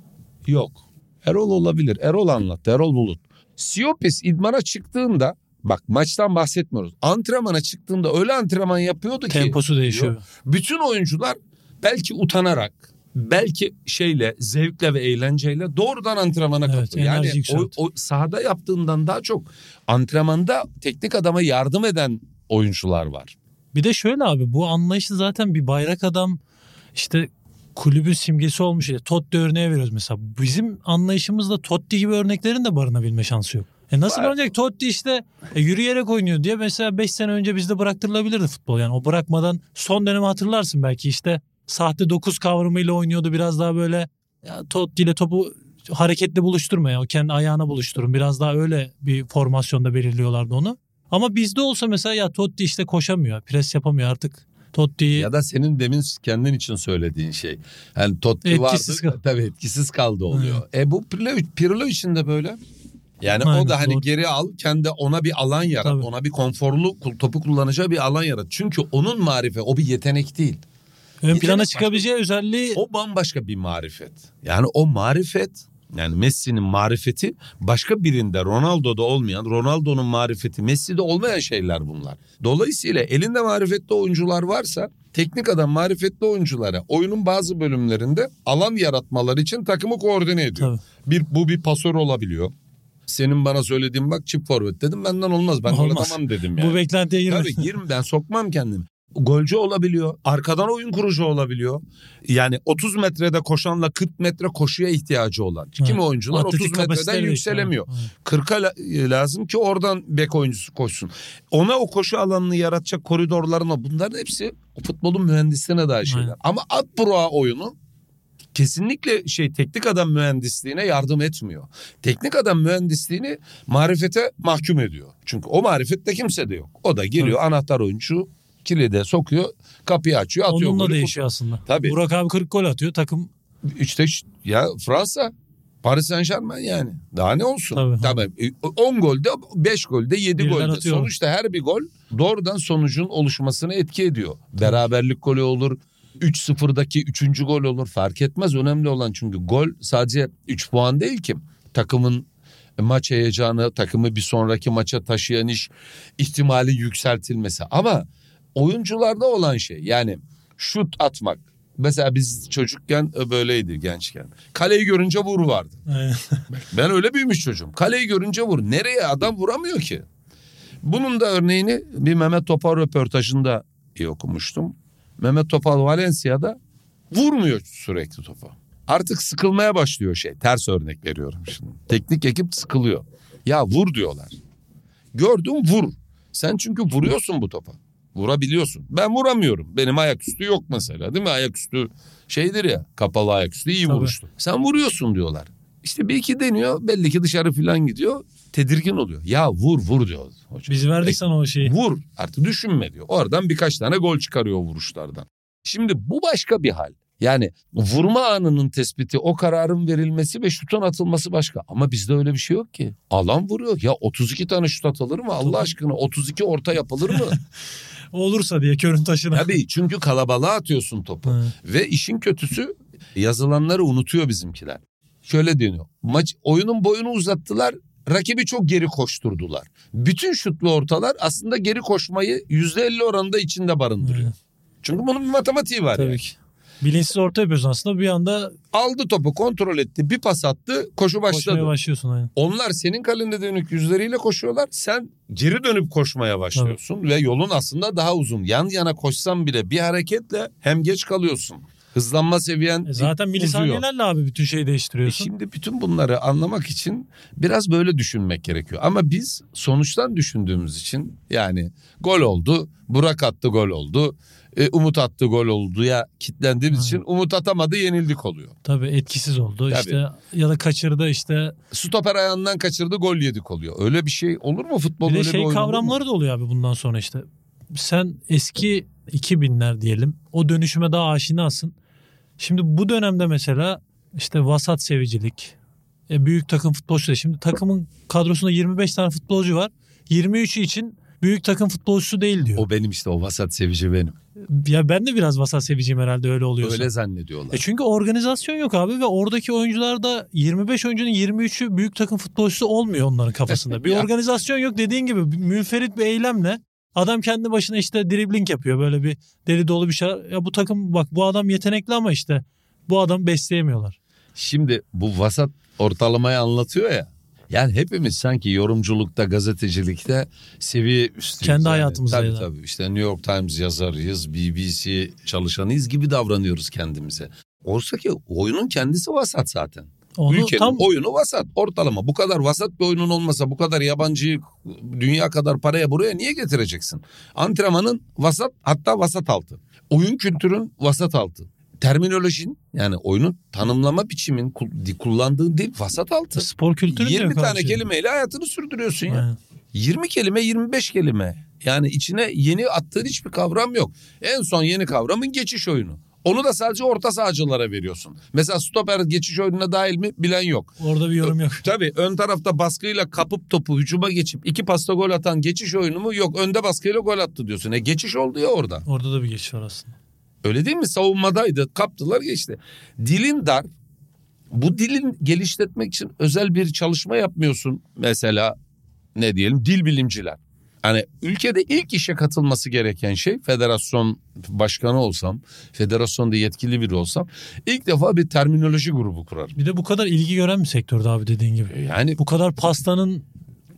Yok. Erol olabilir. Erol anlattı. Erol Bulut. Siopis idmana çıktığında bak maçtan bahsetmiyoruz. Antrenmana çıktığında öyle antrenman yapıyordu ki Temposu değişiyor. bütün oyuncular belki utanarak belki şeyle zevkle ve eğlenceyle doğrudan antrenmana Evet, katılıyor. Yani o, o sahada yaptığından daha çok antrenmanda teknik adama yardım eden oyuncular var. Bir de şöyle abi bu anlayışı zaten bir bayrak adam işte kulübün simgesi olmuş. İşte Totti örneği veriyoruz mesela. Bizim anlayışımızda Totti gibi örneklerin de barınabilme şansı yok. E nasıl Var. oynayacak? Totti işte e, yürüyerek oynuyor diye mesela 5 sene önce bizde bıraktırılabilirdi futbol. Yani o bırakmadan son dönemi hatırlarsın belki işte sahte 9 kavramıyla oynuyordu biraz daha böyle ya Totti ile topu hareketli buluşturma ya o kendi ayağına buluşturun. Biraz daha öyle bir formasyonda belirliyorlardı onu. Ama bizde olsa mesela ya Totti işte koşamıyor, pres yapamıyor artık. Totti'yi Ya da senin demin kendin için söylediğin şey. Yani Totti Etkisiz vardı. kal- Tabii etkisiz kaldı oluyor. E bu Pirlo, Pirlo için de böyle. Yani Aynen, o da hani doğru. geri al kendi ona bir alan yarat. Tabii. Ona bir konforlu topu kullanacağı bir alan yarat. Çünkü onun marife o bir yetenek değil. ön plana çıkabileceği özelliği O bambaşka bir marifet. Yani o marifet yani Messi'nin marifeti başka birinde Ronaldo'da olmayan, Ronaldo'nun marifeti Messi'de olmayan şeyler bunlar. Dolayısıyla elinde marifetli oyuncular varsa teknik adam marifetli oyunculara oyunun bazı bölümlerinde alan yaratmaları için takımı koordine ediyor. Tabii. Bir bu bir pasör olabiliyor. Senin bana söylediğin bak çift forvet dedim benden olmaz. Ben Olmaz. oynatamam dedim yani. bu beklentiye girme. Tabii girme ben sokmam kendimi. Golcü olabiliyor. Arkadan oyun kurucu olabiliyor. Yani 30 metrede koşanla 40 metre koşuya ihtiyacı olan. Kimi Evet. oyuncular Atletik 30 metreden yükselemiyor. evet. 40'a la- lazım ki oradan bek oyuncusu koşsun. Ona o koşu alanını yaratacak koridorlarına bunların hepsi futbolun mühendisliğine dair şeyler. Aynen. Ama at buruğa oyunu kesinlikle şey teknik adam mühendisliğine yardım etmiyor. Teknik adam mühendisliğini marifete mahkum ediyor. Çünkü o marifette kimse de yok. O da geliyor anahtar oyuncu kilide sokuyor, kapıyı açıyor, atıyor. Onunla golü. değişiyor aslında. Tabii. Burak abi 40 gol atıyor takım İşte ya Fransa Paris Saint Germain yani. Daha ne olsun? Tabii. Tabii. E, 10 golde 5 golde 7 Birden golde. atıyor. Sonuçta her bir gol doğrudan sonucun oluşmasına etki ediyor. Beraberlik golü olur. 3-0'daki 3. gol olur fark etmez. Önemli olan çünkü gol sadece 3 puan değil ki. Takımın maç heyecanı, takımı bir sonraki maça taşıyan iş ihtimali yükseltilmesi. Ama oyuncularda olan şey yani şut atmak. Mesela biz çocukken böyleydi gençken. Kaleyi görünce vur vardı. *laughs* Ben öyle büyümüş çocuğum. Kaleyi görünce vur. Nereye adam vuramıyor ki? Bunun da örneğini bir Mehmet Topal röportajında iyi okumuştum. Mehmet Topal Valencia'da vurmuyor sürekli topa. Artık sıkılmaya başlıyor şey. Ters örnek veriyorum şimdi. Teknik ekip sıkılıyor. Ya vur diyorlar. Gördüm vur. Sen çünkü vuruyorsun bu topa. Vurabiliyorsun. Ben vuramıyorum. Benim ayaküstü yok mesela değil mi? Ayaküstü şeydir ya kapalı ayaküstü iyi Tabii. vuruştu. Sen vuruyorsun diyorlar. İşte bir iki deniyor belli ki dışarı falan gidiyor. Tedirgin oluyor. Ya vur vur diyor hocam. Biz verdik E, sana o şeyi. Vur artık düşünme diyor. Oradan birkaç tane gol çıkarıyor vuruşlardan. Şimdi bu başka bir hal. Yani vurma anının tespiti, o kararın verilmesi ve şutun atılması başka. Ama bizde öyle bir şey yok ki. Alan vuruyor. Ya 32 tane şut atılır mı Allah aşkına? 32 orta yapılır mı? *laughs* Olursa diye körün taşına. Tabii çünkü kalabalığa atıyorsun topu. Evet. Ve işin kötüsü yazılanları unutuyor bizimkiler. Şöyle deniyor. Maç oyunun boyunu uzattılar. Rakibi çok geri koşturdular. Bütün şutlu ortalar aslında geri koşmayı %50 oranında içinde barındırıyor. Evet. Çünkü bunun bir matematiği var. Tabii yani. ki. Bilinçsiz orta yapıyorsun aslında bir anda Aldı topu kontrol etti bir pas attı koşu başladı. koşmaya başlıyorsun. Aynen. Onlar senin kalene dönük yüzleriyle koşuyorlar. Sen geri dönüp koşmaya başlıyorsun ve yolun aslında daha uzun. Yan yana koşsan bile bir hareketle hem geç kalıyorsun. Hızlanma seviyen E zaten milisaniyelerle abi bütün şeyi E değiştiriyorsun. şimdi bütün bunları anlamak için biraz böyle düşünmek gerekiyor. Ama biz sonuçtan düşündüğümüz için yani gol oldu, Burak attı gol oldu, e, Umut attı gol oldu ya kitlendiğimiz Aynen. için Umut atamadı yenildik oluyor. Tabii etkisiz oldu. Tabii. İşte ya da kaçırdı işte. Stoper ayağından kaçırdı gol yedik oluyor. Öyle bir şey olur mu futbol Bir öyle şey bir oyun kavramları da oluyor abi bundan sonra işte. Sen eski 2000'ler diyelim o dönüşüme daha aşinasın. Şimdi bu dönemde mesela işte vasat sevicilik, e, büyük takım futbolcuları. Şimdi takımın kadrosunda 25 tane futbolcu var. 23'ü için büyük takım futbolcusu değil diyor. O benim işte o vasat sevici benim. Ya ben de biraz vasat seviciyim herhalde öyle oluyorsa. Öyle zannediyorlar. E çünkü organizasyon yok abi ve oradaki oyuncularda 25 oyuncunun 23'ü büyük takım futbolcusu olmuyor onların kafasında. *laughs* Bir organizasyon yok dediğin gibi münferit bir eylemle adam kendi başına işte dribbling yapıyor böyle bir deli dolu bir şey. Ya bu takım bak bu adam yetenekli ama işte bu adamı besleyemiyorlar. Şimdi bu vasat ortalamayı anlatıyor ya. Yani hepimiz sanki yorumculukta, gazetecilikte seviye üstüyüz. Kendi yani. hayatımızda Tabii tabii. İşte New York Times yazarıyız, BBC çalışanıyız gibi davranıyoruz kendimize. Oysa ki oyunun kendisi vasat zaten. Onu Ülkenin tam oyunu vasat, ortalama. Bu kadar vasat bir oyunun olmasa, bu kadar yabancıyı dünya kadar paraya buraya niye getireceksin? Antrenmanın vasat, hatta vasat altı. Oyun kültürün vasat altı. Terminolojin yani oyunun tanımlama biçimin kul- kullandığın dil vasat altı. spor kültürü de 20 yok abi tane şimdi. kelimeyle hayatını sürdürüyorsun ya. Aynen. 20 kelime 25 kelime. Yani içine yeni attığın hiçbir kavram yok. En son yeni kavramın geçiş oyunu. Onu da sadece orta sahacılara veriyorsun. Mesela stoper geçiş oyununa dahil mi bilen yok. Orada bir yorum yok. Tabii ön tarafta baskıyla kapıp topu hücuma geçip iki pasta gol atan geçiş oyunu mu? Yok önde baskıyla gol attı diyorsun. E geçiş oldu ya orada. Orada da bir geçiş var aslında. Öyle değil mi? Savunmadaydı. Kaptılar geçti. Dilin dar. Bu dilin geliştirmek için özel bir çalışma yapmıyorsun. Mesela ne diyelim dil bilimciler. Hani ülkede ilk işe katılması gereken şey federasyon başkanı olsam, federasyonda yetkili biri olsam ilk defa bir terminoloji grubu kurarım. Bir de bu kadar ilgi gören bir sektörde abi dediğin gibi. Yani Bu kadar pastanın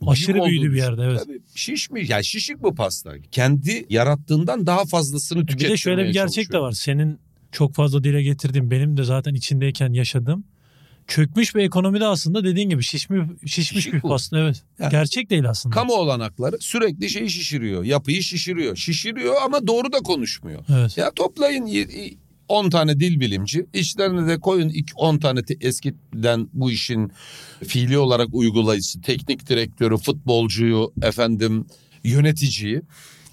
Aşırı Büyük büyüdü bir yerde evet. Tabii şişmiş. Yani şişik bu pasta. Kendi yarattığından daha fazlasını Bir tüketmeye de şöyle bir gerçek de var. Senin çok fazla dile getirdiğin benim de zaten içindeyken yaşadığım çökmüş bir ekonomide aslında dediğin gibi şişmiş şişmiş Şişik bir bu. pasta evet. Yani Gerçek değil aslında. Kamu olanakları sürekli şeyi şişiriyor. Yapıyı şişiriyor. Şişiriyor ama doğru da konuşmuyor. Evet. Ya toplayın y- y- 10 tane dil bilimci. İçlerine de koyun ilk 10 tane eskiden bu işin fiili olarak uygulayıcısı, teknik direktörü, futbolcuyu, efendim yöneticiyi.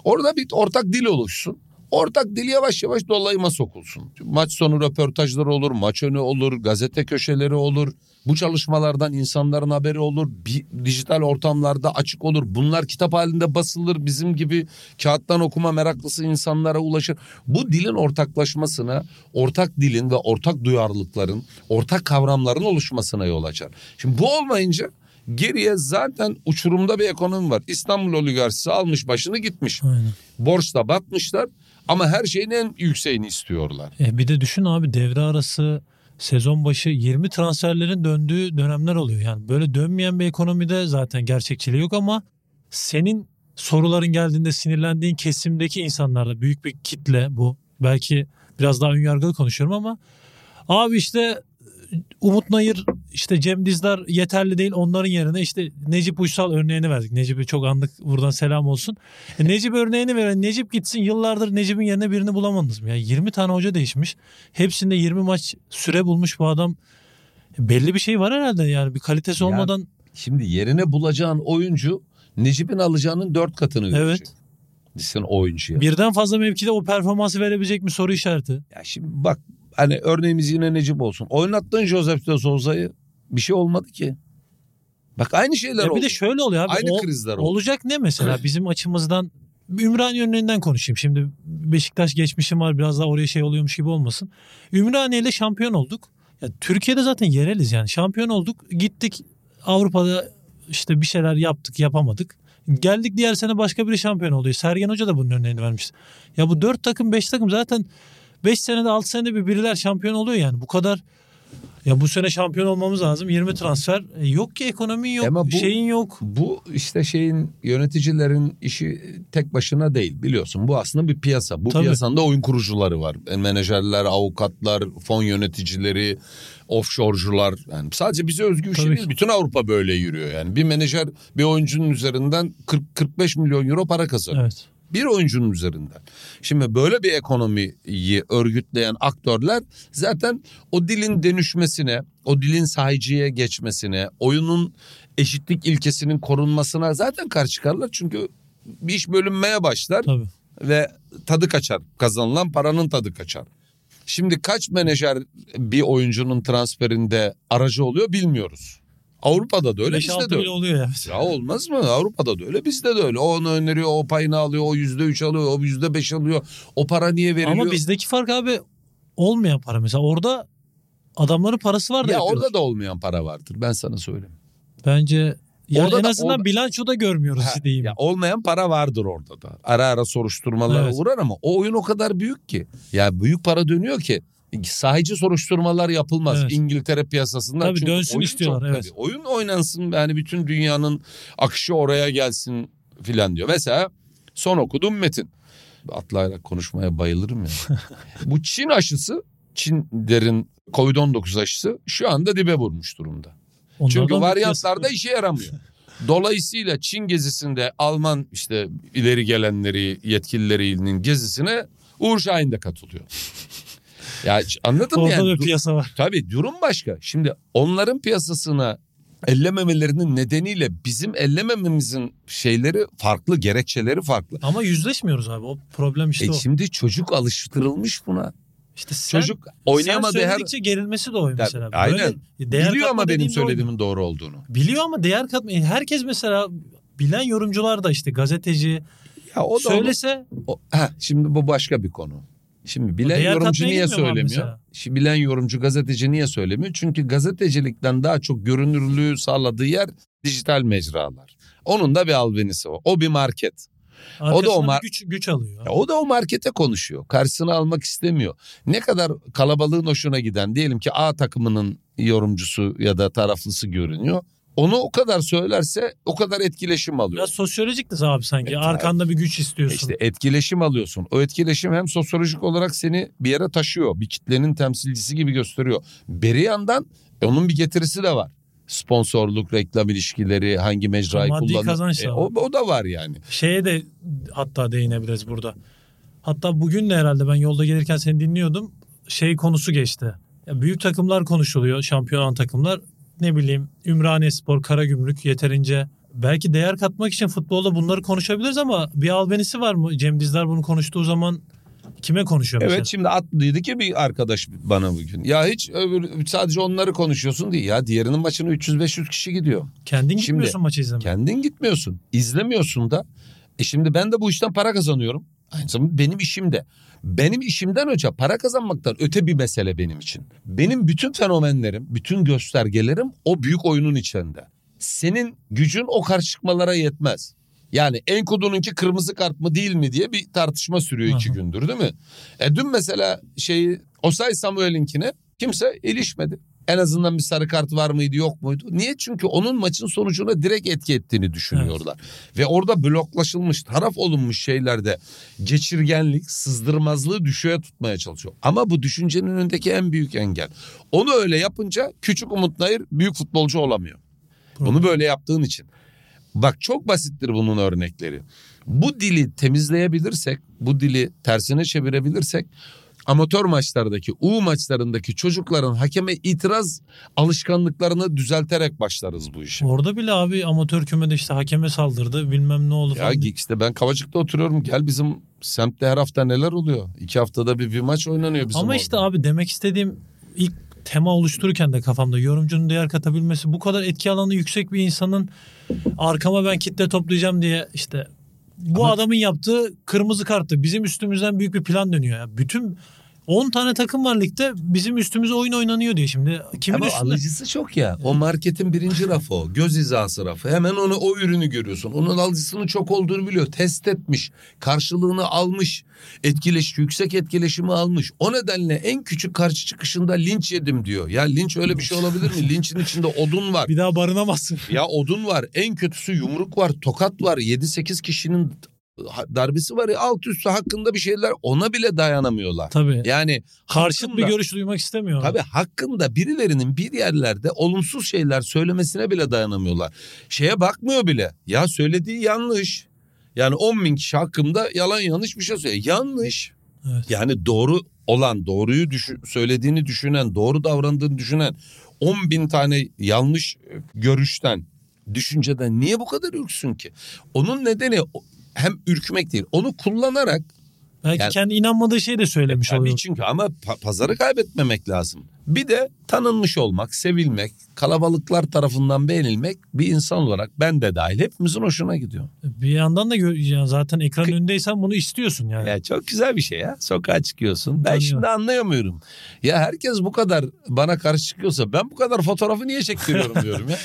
Orada bir ortak dil oluşsun. Ortak dil yavaş yavaş dolayıma sokulsun. Maç sonu röportajları olur, maç önü olur, gazete köşeleri olur. Bu çalışmalardan insanların haberi olur. Bir, dijital ortamlarda açık olur. Bunlar kitap halinde basılır. Bizim gibi kağıttan okuma meraklısı insanlara ulaşır. Bu dilin ortaklaşmasına, ortak dilin ve ortak duyarlılıkların, ortak kavramların oluşmasına yol açar. Şimdi bu olmayınca geriye zaten uçurumda bir ekonomi var. İstanbul oligarşisi almış başını gitmiş. Aynen. Borçta batmışlar ama her şeyin en yükseğini istiyorlar. E bir de düşün abi devre arası sezon başı 20 transferlerin döndüğü dönemler oluyor. Yani böyle dönmeyen bir ekonomide zaten gerçekçiliği yok ama senin soruların geldiğinde sinirlendiğin kesimdeki insanlarda büyük bir kitle bu. Belki biraz daha önyargılı konuşuyorum ama abi işte Umut Nayır işte Cem Dizdar yeterli değil onların yerine işte Necip Uysal örneğini verdik. Necip'i çok andık buradan selam olsun. E, Necip örneğini veren Necip gitsin yıllardır Necip'in yerine birini bulamadınız mı? Ya 20 tane hoca değişmiş. Hepsinde 20 maç süre bulmuş bu adam. E, belli bir şey var herhalde yani bir kalitesi olmadan Şimdi yerine bulacağın oyuncu Necip'in alacağının dört katını Evet. verecek. Sen oyuncuya. birden fazla mevkide o performansı verebilecek mi soru işareti. Ya şimdi bak hani örneğimiz yine Necip olsun. Oynattığın Josep de Souza'yı bir şey olmadı ki. Bak aynı şeyler Ya oldu. bir de şöyle oluyor abi. Aynı o- krizler oldu. Olacak ne mesela bizim açımızdan Ümraniye örneğinden konuşayım. Şimdi Beşiktaş geçmişim var biraz daha oraya şey oluyormuş gibi olmasın. Ümraniye ile şampiyon olduk. Ya Türkiye'de zaten yereliz yani. Şampiyon olduk. Gittik Avrupa'da işte bir şeyler yaptık yapamadık. Geldik diğer sene başka biri şampiyon oluyor. Sergen Hoca da bunun örneğini vermişti. Ya bu 4 takım 5 takım zaten 5 senede 6 senede bir biriler şampiyon oluyor yani. Bu kadar ya bu sene şampiyon olmamız lazım. 20 transfer. E yok ki ekonomin yok. Ama bu- şeyin yok. Bu işte şeyin yöneticilerin işi tek başına değil biliyorsun. Bu aslında bir piyasa. Bu Tabii. piyasanın da oyun kurucuları var. E, Menajerler, avukatlar, fon yöneticileri, offshore'cular. Yani sadece bize özgü bir şey değil. Bütün Avrupa böyle yürüyor yani. Bir menajer bir oyuncunun üzerinden 40-45 milyon euro para kazanıyor. Evet. Bir oyuncunun üzerinden. Şimdi böyle bir ekonomiyi örgütleyen aktörler zaten o dilin dönüşmesine, o dilin sahiciye geçmesine, oyunun eşitlik ilkesinin korunmasına zaten karşı çıkarlar. Çünkü bir iş bölünmeye başlar Tabii. ve tadı kaçar. Kazanılan paranın tadı kaçar. Şimdi kaç menajer bir oyuncunun transferinde aracı oluyor bilmiyoruz. Avrupa'da da öyle, bizde 5-6 de öyle. oluyor ya. Ya olmaz mı? Avrupa'da da öyle, bizde de öyle. O onu öneriyor, o payını alıyor, o yüzde üç alıyor, o yüzde beş alıyor. O para niye veriliyor? Ama bizdeki fark abi olmayan para. Mesela orada adamların parası var da ya yapıyorlar. orada da olmayan para vardır. Ben sana söyleyeyim. Bence yani Orada en da- azından orada- bilançoda görmüyoruz Ha, diyeyim. ya olmayan para vardır orada da. Ara ara soruşturmalara Evet. uğrar ama o oyun o kadar büyük ki. Ya büyük para dönüyor ki sahici soruşturmalar yapılmaz Evet. İngiltere piyasasında. Tabii Çünkü dönsün oyun istiyorlar, çok- evet. tabii. oyun oynansın yani bütün dünyanın akışı oraya gelsin filan diyor. Mesela son okudum metin. Atlayla konuşmaya bayılırım ya. *laughs* Bu Çin aşısı Çinlerin Covid-19 aşısı şu anda dibe vurmuş durumda. Onlardan Çünkü varyantlarda işe yaramıyor. Dolayısıyla Çin gezisinde Alman işte ileri gelenleri yetkililerinin gezisine Uğur Şahin de katılıyor. *laughs* Ya mı Orada yani? piyasa var. Tabii durum başka. Şimdi onların piyasasına ellememelerinin nedeniyle bizim ellemememizin şeyleri farklı, gerekçeleri farklı. Ama yüzleşmiyoruz abi. O problem işte E o. şimdi çocuk alıştırılmış buna. İşte sen, çocuk oynayamadığı sen her... söyledikçe gerilmesi de o mesela. Aynen. Böyle değer Biliyor ama benim söylediğimin doğru olduğunu. Biliyor ama değer katma. Herkes mesela bilen yorumcular da işte gazeteci Ya o da söylese O, heh, şimdi bu başka bir konu. Şimdi bilen değer yorumcu niye söylemiyor? Şimdi bilen yorumcu gazeteci niye söylemiyor? Çünkü gazetecilikten daha çok görünürlüğü sağladığı yer dijital mecralar. Onun da bir albenisi o. O bir market. arkasından o mar- güç, güç alıyor. Ya o da o markete konuşuyor. Karşısına almak istemiyor. Ne kadar kalabalığın hoşuna giden diyelim ki A takımının yorumcusu ya da taraflısı görünüyor. Onu o kadar söylerse o kadar etkileşim alıyor. Biraz sosyolojik de abi sanki. Evet, Arkanda bir güç istiyorsun. İşte etkileşim alıyorsun. O etkileşim hem sosyolojik olarak seni bir yere taşıyor. Bir kitlenin temsilcisi gibi gösteriyor. Beri yandan e, onun bir getirisi de var. Sponsorluk, reklam ilişkileri, hangi mecrayı kullanır. E, o, o da var yani. Şeye de hatta değinebiliriz burada. Hatta bugün de herhalde ben yolda gelirken seni dinliyordum. Şey konusu geçti. Ya büyük takımlar konuşuluyor. Şampiyon olan takımlar. Ne bileyim Ümraniye Spor, Karagümrük yeterince belki değer katmak için futbolda bunları konuşabiliriz ama bir albenisi var mı? Cem Dizdar bunu konuştuğu zaman kime konuşuyor mesela? Evet şimdi atlıydı ki bir arkadaş bana bugün. Ya hiç öbür, sadece onları konuşuyorsun diye. Ya diğerinin maçına 300-500 kişi gidiyor. Kendin Şimdi- gitmiyorsun maçı izlemeye. Kendin gitmiyorsun. izlemiyorsun da. E şimdi ben de bu işten para kazanıyorum. Aynı zamanda benim işim de. Benim işimden önce para kazanmaktan öte bir mesele benim için. Benim bütün fenomenlerim, bütün göstergelerim o büyük oyunun içinde. Senin gücün o karşı çıkmalara yetmez. Yani Enkudu'nunki kırmızı kart mı değil mi diye bir tartışma sürüyor iki Aha. gündür değil mi? E dün mesela şeyi Osay Samuel'inkine kimse ilişmedi. En azından bir sarı kart var mıydı yok muydu? Niye? Çünkü onun maçın sonucuna direkt etki ettiğini düşünüyorlar. Ve orada bloklaşılmış, taraf olunmuş şeylerde geçirgenlik, sızdırmazlığı düşüğe tutmaya çalışıyor. Ama bu düşüncenin önündeki en büyük engel. Onu öyle yapınca küçük Umut Nayır büyük futbolcu olamıyor. Bunu böyle yaptığın için. Bak çok basittir bunun örnekleri. Bu dili temizleyebilirsek, bu dili tersine çevirebilirsek amatör maçlardaki, U maçlarındaki çocukların hakeme itiraz alışkanlıklarını düzelterek başlarız bu işe. Orada bile abi amatör kümede işte hakeme saldırdı bilmem ne oldu Ya falan. işte ben Kavacık'ta oturuyorum. Gel bizim semtte her hafta neler oluyor? İki haftada bir, bir maç oynanıyor bizim Ama orada. işte abi demek istediğim ilk tema oluştururken de kafamda yorumcunun değer katabilmesi bu kadar etki alanı yüksek bir insanın arkama ben kitle toplayacağım diye işte bu Ama- adamın yaptığı kırmızı kartı bizim üstümüzden büyük bir plan dönüyor ya. Bütün 10 tane takım var ligde bizim üstümüze oyun oynanıyor diye şimdi. Kimin Ama üstünde? alıcısı çok ya. O marketin birinci rafı o. Göz hizası rafı. Hemen onu o ürünü görüyorsun. Onun alıcısının çok olduğunu biliyor. Test etmiş. Karşılığını almış. Etkileş, yüksek etkileşimi almış. O nedenle en küçük karşı çıkışında linç yedim diyor. Ya linç öyle bir şey olabilir mi? Linçin içinde odun var. Bir daha barınamazsın. Ya odun var. En kötüsü yumruk var. Tokat var. 7-8 kişinin darbesi var ya alt üstü hakkında bir şeyler ona bile dayanamıyorlar. Tabii. Yani Karşıt bir hakkında- görüş duymak istemiyor. Tabii hakkında birilerinin bir yerlerde olumsuz şeyler söylemesine bile dayanamıyorlar. Şeye bakmıyor bile. Ya söylediği yanlış. Yani 10 bin kişi hakkında yalan yanlış bir şey söylüyor. Yanlış. Evet. Yani doğru olan, doğruyu düşün, söylediğini düşünen, doğru davrandığını düşünen 10 bin tane yanlış e, görüşten, düşünceden niye bu kadar ürksün ki? Onun nedeni hem ürkmek değil, onu kullanarak Belki Yani- kendi inanmadığı şeyi de söylemiş Tabii oluyor. çünkü ama pa- pazarı kaybetmemek lazım. Bir de tanınmış olmak, sevilmek, kalabalıklar tarafından beğenilmek bir insan olarak ben de dahil hepimizin hoşuna gidiyor. Bir yandan da yani zaten ekran Kı- önündeysen bunu istiyorsun yani. Ya çok güzel bir şey ya. Sokağa çıkıyorsun. Ben Tanıyor. şimdi anlayamıyorum. Ya herkes bu kadar bana karşı çıkıyorsa ben bu kadar fotoğrafı niye çektiriyorum *laughs* diyorum ya.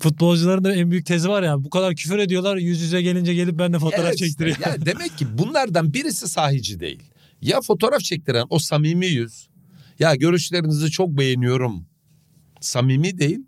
Futbolcuların da en büyük tezi var ya bu kadar küfür ediyorlar yüz yüze gelince gelip ben de fotoğraf Evet çektiriyor. Ya demek ki bunlardan birisi sahici değil. Ya fotoğraf çektiren o samimi yüz. Ya görüşlerinizi çok beğeniyorum. Samimi değil.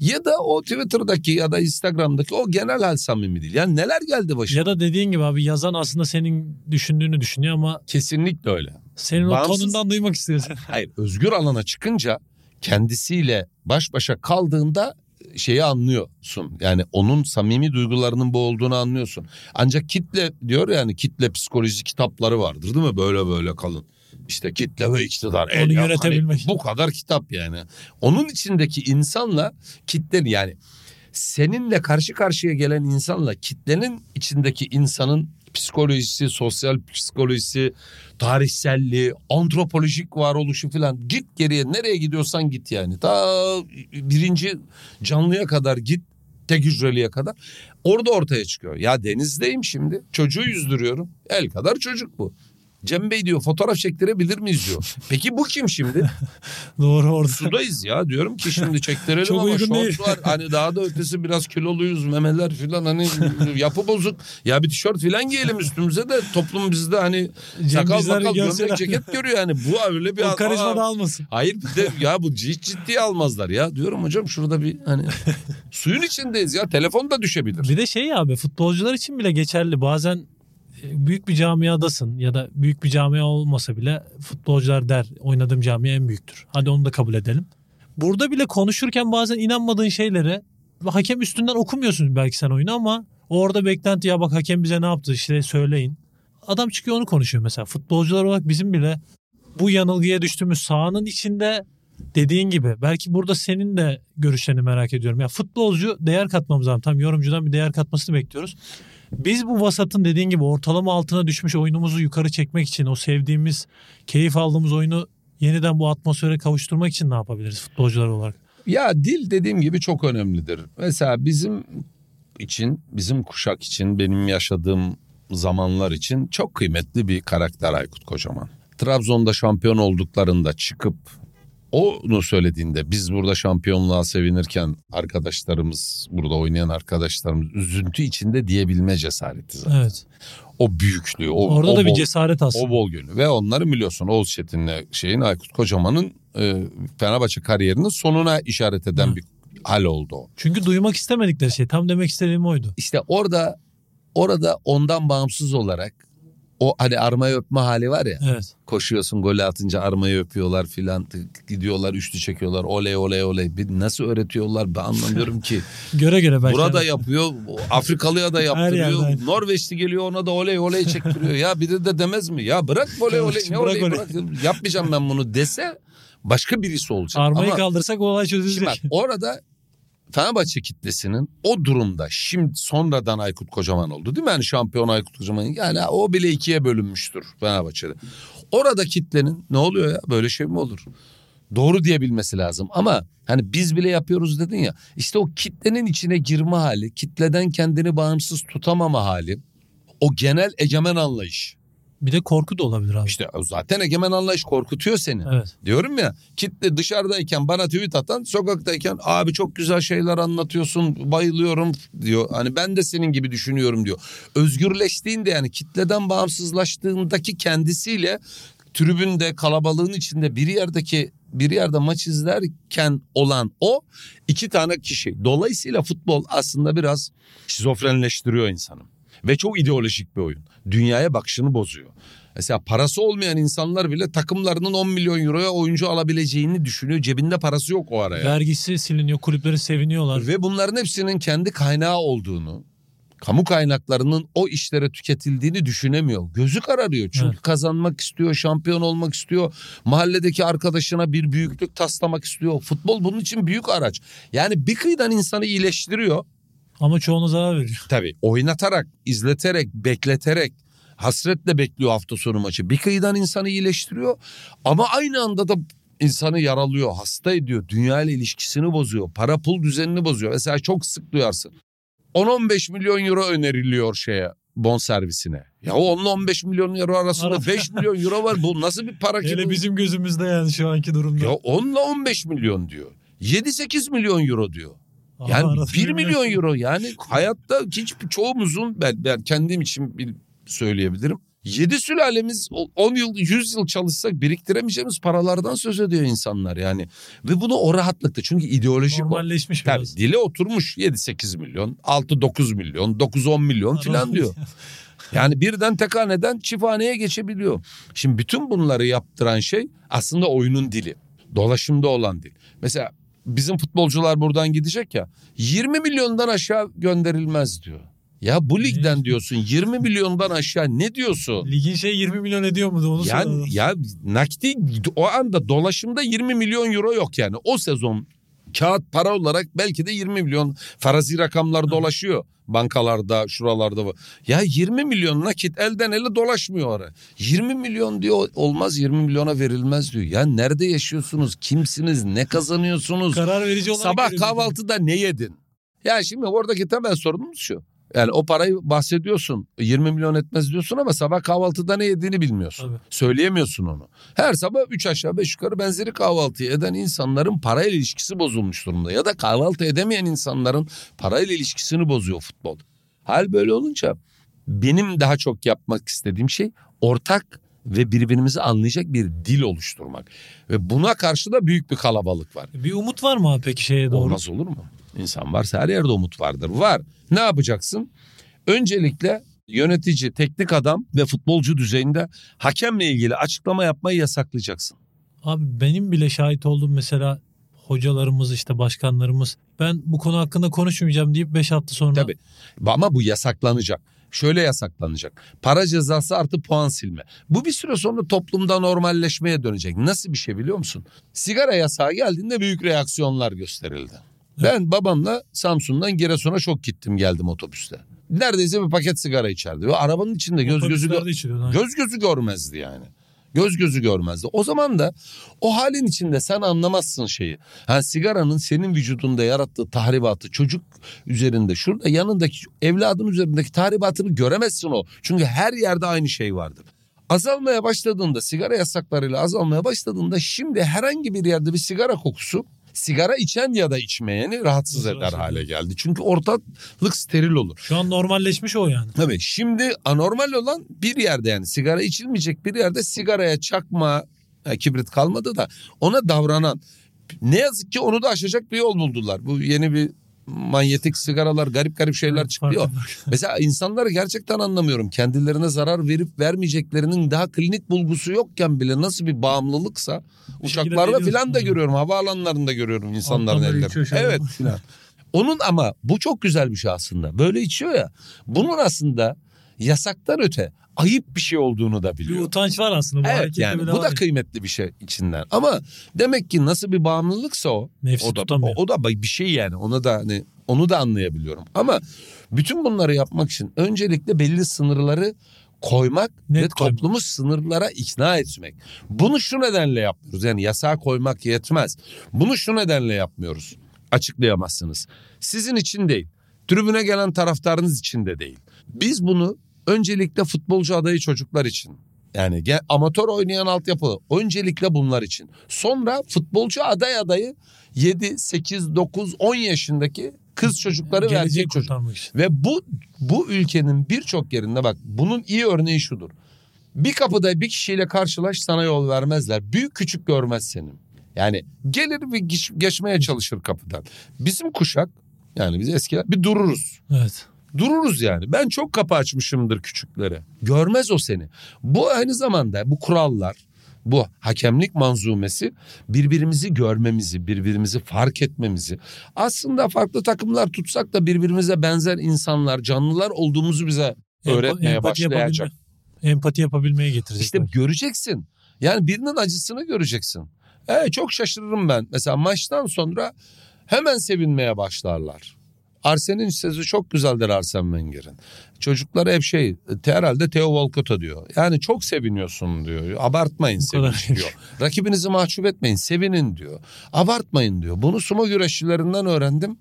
Ya da o Twitter'daki ya da Instagram'daki o genel hal samimi değil. Yani neler geldi başına? Ya da dediğin gibi abi yazan aslında senin düşündüğünü düşünüyor ama Kesinlikle öyle. senin Bağımsız- o tonundan duymak istiyorsun. Hayır özgür alana çıkınca kendisiyle baş başa kaldığında şeyi anlıyorsun. Yani onun samimi duygularının bu olduğunu anlıyorsun. Ancak kitle diyor yani kitle psikolojisi kitapları vardır değil mi? Böyle böyle kalın. İşte kitle ve iktidar. Onu El ya- yönetebilmek. hani bu kadar kitap yani. Onun içindeki insanla kitlenin yani seninle karşı karşıya gelen insanla kitlenin içindeki insanın psikolojisi, sosyal psikolojisi, tarihselliği, antropolojik varoluşu falan git geriye nereye gidiyorsan git yani. Ta birinci canlıya kadar git tek hücreliye kadar orada ortaya çıkıyor. Ya denizdeyim şimdi çocuğu yüzdürüyorum el kadar çocuk bu. Cem Bey diyor fotoğraf çektirebilir miyiz diyor. *laughs* Peki bu kim şimdi? *laughs* Doğru orada. Sudayız ya diyorum ki şimdi çektirelim Çok ama şort değil. var. Hani daha da ötesi biraz kiloluyuz memeler filan hani yapı bozuk. Ya bir tişört filan giyelim üstümüze de toplum bizde hani Cem sakal bakal gömlek ceket görüyor yani. Bu öyle bir... O karizma Aa, da almasın. Hayır bir de ya bu hiç ciddiye almazlar ya. Diyorum hocam şurada bir hani *laughs* suyun içindeyiz ya telefon da düşebilir. Bir de şey abi futbolcular için bile geçerli. Bazen büyük bir camiadasın ya da büyük bir camia olmasa bile futbolcular der oynadığım camia en büyüktür. Hadi onu da kabul edelim. Burada bile konuşurken bazen inanmadığın şeylere hakem üstünden okumuyorsun belki sen oyunu ama orada beklenti ya bak hakem bize ne yaptı işte söyleyin. Adam çıkıyor onu konuşuyor mesela. Futbolcular olarak bizim bile bu yanılgıya düştüğümüz sahanın içinde dediğin gibi belki burada senin de görüşlerini merak ediyorum. Ya futbolcu değer katmamız lazım. Tam yorumcudan bir değer katmasını bekliyoruz. Biz bu vasatın dediğin gibi ortalama altına düşmüş oyunumuzu yukarı çekmek için o sevdiğimiz, keyif aldığımız oyunu yeniden bu atmosfere kavuşturmak için ne yapabiliriz futbolcular olarak? Ya dil dediğim gibi çok önemlidir. Mesela bizim için, bizim kuşak için, benim yaşadığım zamanlar için çok kıymetli bir karakter Aykut Kocaman. Trabzon'da şampiyon olduklarında çıkıp onu söylediğinde biz burada şampiyonluğa sevinirken arkadaşlarımız burada oynayan arkadaşlarımız üzüntü içinde diyebilme cesareti zaten. Evet. O büyüklüğü, o, Orada o da bir bol- cesaret aslında. o bol gönlü ve onları biliyorsun Oğuz Çetin'le şeyin Aykut Kocaman'ın e, Fenerbahçe kariyerinin sonuna işaret eden Hı. bir hal oldu o. Çünkü duymak istemedikleri şey. Tam demek istediğim oydu. İşte orada orada ondan bağımsız olarak o hani armayı öpme hali var ya. Evet. Koşuyorsun golü atınca armayı öpüyorlar filan gidiyorlar üçlü çekiyorlar oley oley oley. Bir nasıl öğretiyorlar ben anlamıyorum ki. *laughs* Göre göre belki. Burada yapıyor Afrikalıya da yaptırıyor. Norveçli geliyor ona da oley oley çektiriyor. ya biri de demez mi? Ya bırak oley oley ne oley bırak. Yapmayacağım ben bunu dese başka birisi olacak. Armayı Ama kaldırsak olay Şimdi çözülecek. bak orada Fenerbahçe kitlesinin o durumda şimdi sonradan Aykut Kocaman oldu değil mi? Yani şampiyon Aykut Kocaman yani o bile ikiye bölünmüştür Fenerbahçe'de. Orada kitlenin ne oluyor ya böyle şey mi olur? Doğru diyebilmesi lazım ama hani biz bile yapıyoruz dedin ya işte o kitlenin içine girme hali, kitleden kendini bağımsız tutamama hali, o genel egemen anlayış. Bir de korku da olabilir abi. İşte zaten egemen anlayış korkutuyor seni. Evet. Diyorum ya kitle dışarıdayken bana tweet atan sokaktayken abi çok güzel şeyler anlatıyorsun bayılıyorum diyor. Hani ben de senin gibi düşünüyorum diyor. Özgürleştiğinde yani kitleden bağımsızlaştığındaki kendisiyle tribünde kalabalığın içinde bir yerdeki bir yerde maç izlerken olan o iki tane kişi. Dolayısıyla futbol aslında biraz şizofrenleştiriyor insanı. Ve çok ideolojik bir oyun. Dünyaya bakışını bozuyor. Mesela parası olmayan insanlar bile takımlarının 10 milyon euroya oyuncu alabileceğini düşünüyor. Cebinde parası yok o araya. Vergisi siliniyor, kulüpleri seviniyorlar. Ve bunların hepsinin kendi kaynağı olduğunu, kamu kaynaklarının o işlere tüketildiğini düşünemiyor. Gözü kararıyor çünkü Evet. kazanmak istiyor, şampiyon olmak istiyor. Mahalledeki arkadaşına bir büyüklük taslamak istiyor. Futbol bunun için büyük araç. Yani bir kıyıdan insanı iyileştiriyor. Ama çoğuna zarar veriyor. Tabii oynatarak, izleterek, bekleterek hasretle bekliyor hafta sonu maçı. Bir kıyıdan insanı iyileştiriyor ama aynı anda da insanı yaralıyor, hasta ediyor, dünya ile ilişkisini bozuyor, para pul düzenini bozuyor. Mesela çok sık duyarsın. 10-15 milyon euro öneriliyor şeye bon servisine. Ya o 10-15 milyon euro arasında Ara- 5 milyon euro var. Bu nasıl bir para *laughs* ki? Hele bizim gözümüzde yani şu anki durumda. Ya 10 ile 15 milyon diyor. 7-8 milyon euro diyor. Yani arası 1 bir milyon euro yani hayatta hiç çoğumuzun ben, ben kendim için bil- söyleyebilirim. 7 sülalemiz o- 10 yıl 100 yıl çalışsak biriktiremeyeceğimiz paralardan söz ediyor insanlar yani. Ve bunu o rahatlıkta çünkü ideolojik o. Normalleşmiş Tabii biraz. dile oturmuş 7-8 milyon, 6-9 milyon, 9-10 milyon falan diyor. Yani birden tek haneden çifthaneye geçebiliyor. Şimdi bütün bunları yaptıran şey aslında oyunun dili. Dolaşımda olan dil. Mesela bizim futbolcular buradan gidecek ya 20 milyondan aşağı gönderilmez diyor. Ya bu ligden diyorsun 20 milyondan aşağı ne diyorsun? Ligin şey 20 milyon ediyor mu onu Yani soralım. ya nakdi o anda dolaşımda 20 milyon euro yok yani. O sezon kağıt para olarak belki de 20 milyon farazi rakamlar dolaşıyor bankalarda şuralarda. Ya 20 milyon nakit elden ele dolaşmıyor oraya. 20 milyon diyor olmaz 20 milyona verilmez diyor. Ya nerede yaşıyorsunuz? Kimsiniz? Ne kazanıyorsunuz? Karar verici olarak Sabah kahvaltıda ne yedin? Ya şimdi oradaki temel sorunumuz şu. Yani o parayı bahsediyorsun 20 milyon etmez diyorsun ama sabah kahvaltıda ne yediğini bilmiyorsun. Tabii. Söyleyemiyorsun onu. Her sabah 3 aşağı 5 yukarı benzeri kahvaltıyı eden insanların parayla ilişkisi bozulmuş durumda. Ya da kahvaltı edemeyen insanların parayla ilişkisini bozuyor futbol. Hal böyle olunca benim daha çok yapmak istediğim şey ortak ve birbirimizi anlayacak bir dil oluşturmak. Ve buna karşı da büyük bir kalabalık var. Bir umut var mı peki şeye doğru? Olmaz olur mu? İnsan varsa her yerde umut vardır. Var. Ne yapacaksın? Öncelikle yönetici, teknik adam ve futbolcu düzeyinde hakemle ilgili açıklama yapmayı yasaklayacaksın. Abi benim bile şahit olduğum mesela hocalarımız işte başkanlarımız ben bu konu hakkında konuşmayacağım deyip 5 hafta sonra Tabii. Ama bu yasaklanacak. Şöyle yasaklanacak. Para cezası artı puan silme. Bu bir süre sonra toplumda normalleşmeye dönecek. Nasıl bir şey biliyor musun? Sigara yasağı geldiğinde büyük reaksiyonlar gösterildi. Ben babamla Samsun'dan Giresun'a çok gittim geldim otobüste. Neredeyse bir paket sigara içerdi. Ve arabanın içinde göz gözü. Aynen. göz gözü görmezdi yani. Göz gözü görmezdi. O zaman da o halin içinde sen anlamazsın şeyi. Ha sigaranın senin vücudunda yarattığı tahribatı çocuk üzerinde şurada yanındaki evladın üzerindeki tahribatını göremezsin o. Çünkü her yerde aynı şey vardır. Azalmaya başladığında sigara yasaklarıyla azalmaya başladığında şimdi herhangi bir yerde bir sigara kokusu sigara içen ya da içmeyeni rahatsız eder Rahatsız hale geldi. Çünkü ortalık steril olur. Şu an normalleşmiş o yani. Tabii şimdi anormal olan bir yerde yani sigara içilmeyecek bir yerde sigaraya çakma kibrit kalmadı da ona davranan ne yazık ki onu da aşacak bir yol buldular. Bu yeni bir manyetik sigaralar garip garip şeyler çıkıyor. Mesela insanları gerçekten anlamıyorum. Kendilerine zarar verip vermeyeceklerinin daha klinik bulgusu yokken bile nasıl bir bağımlılıksa Bir uçaklarda filan da görüyorum. Havaalanlarında görüyorum insanların içiyor şöyle. Evet filan. Onun ama bu çok güzel bir şey aslında. Böyle içiyor ya. Bunun aslında yasaktan öte ayıp bir şey olduğunu da Bir biliyor. utanç var aslında. Bu Evet yani bu da kıymetli bir şey içinden. Ama demek ki nasıl bir bağımlılıksa o Nefsi o da, tutamıyor. o, o da bir şey yani. Onu da hani onu da anlayabiliyorum. Ama bütün bunları yapmak için öncelikle belli sınırları koymak Net ve koymak. toplumu sınırlara ikna etmek. Bunu şu nedenle yapmıyoruz. Yani yasağı koymak yetmez. Bunu şu nedenle yapmıyoruz. Açıklayamazsınız. Sizin için değil. Tribüne gelen taraftarınız için de değil. Biz bunu öncelikle futbolcu adayı çocuklar için yani amatör oynayan altyapı öncelikle bunlar için. Sonra futbolcu aday adayı 7, 8, 9, 10 yaşındaki kız çocukları ve Geleceği erkek çocuk. Ve bu bu ülkenin birçok yerinde bak bunun iyi örneği şudur. Bir kapıda bir kişiyle karşılaş sana yol vermezler. Büyük küçük görmez senin. Yani gelir ve geç- geçmeye çalışır kapıdan. Bizim kuşak yani biz eskiler bir dururuz. Evet. Dururuz yani. Ben çok kapı açmışımdır küçüklere. Görmez o seni. Bu aynı zamanda bu kurallar, bu hakemlik manzumesi birbirimizi görmemizi, birbirimizi fark etmemizi. Aslında farklı takımlar tutsak da birbirimize benzer insanlar, canlılar olduğumuzu bize öğretmeye Empati başlayacak. yapabilme- Empati yapabilmeye getirecek. İşte göreceksin. Yani birinin acısını göreceksin. Evet çok şaşırırım ben. Mesela maçtan sonra hemen sevinmeye başlarlar. Arsen'in sözü çok güzeldir Arsen Wenger'in. Çocuklara hep şey herhalde Theo Walcott diyor. Yani çok seviniyorsun diyor. Abartmayın sevinç diyor. *laughs* Rakibinizi mahcup etmeyin sevinin diyor. Abartmayın diyor. Bunu sumo güreşçilerinden öğrendim.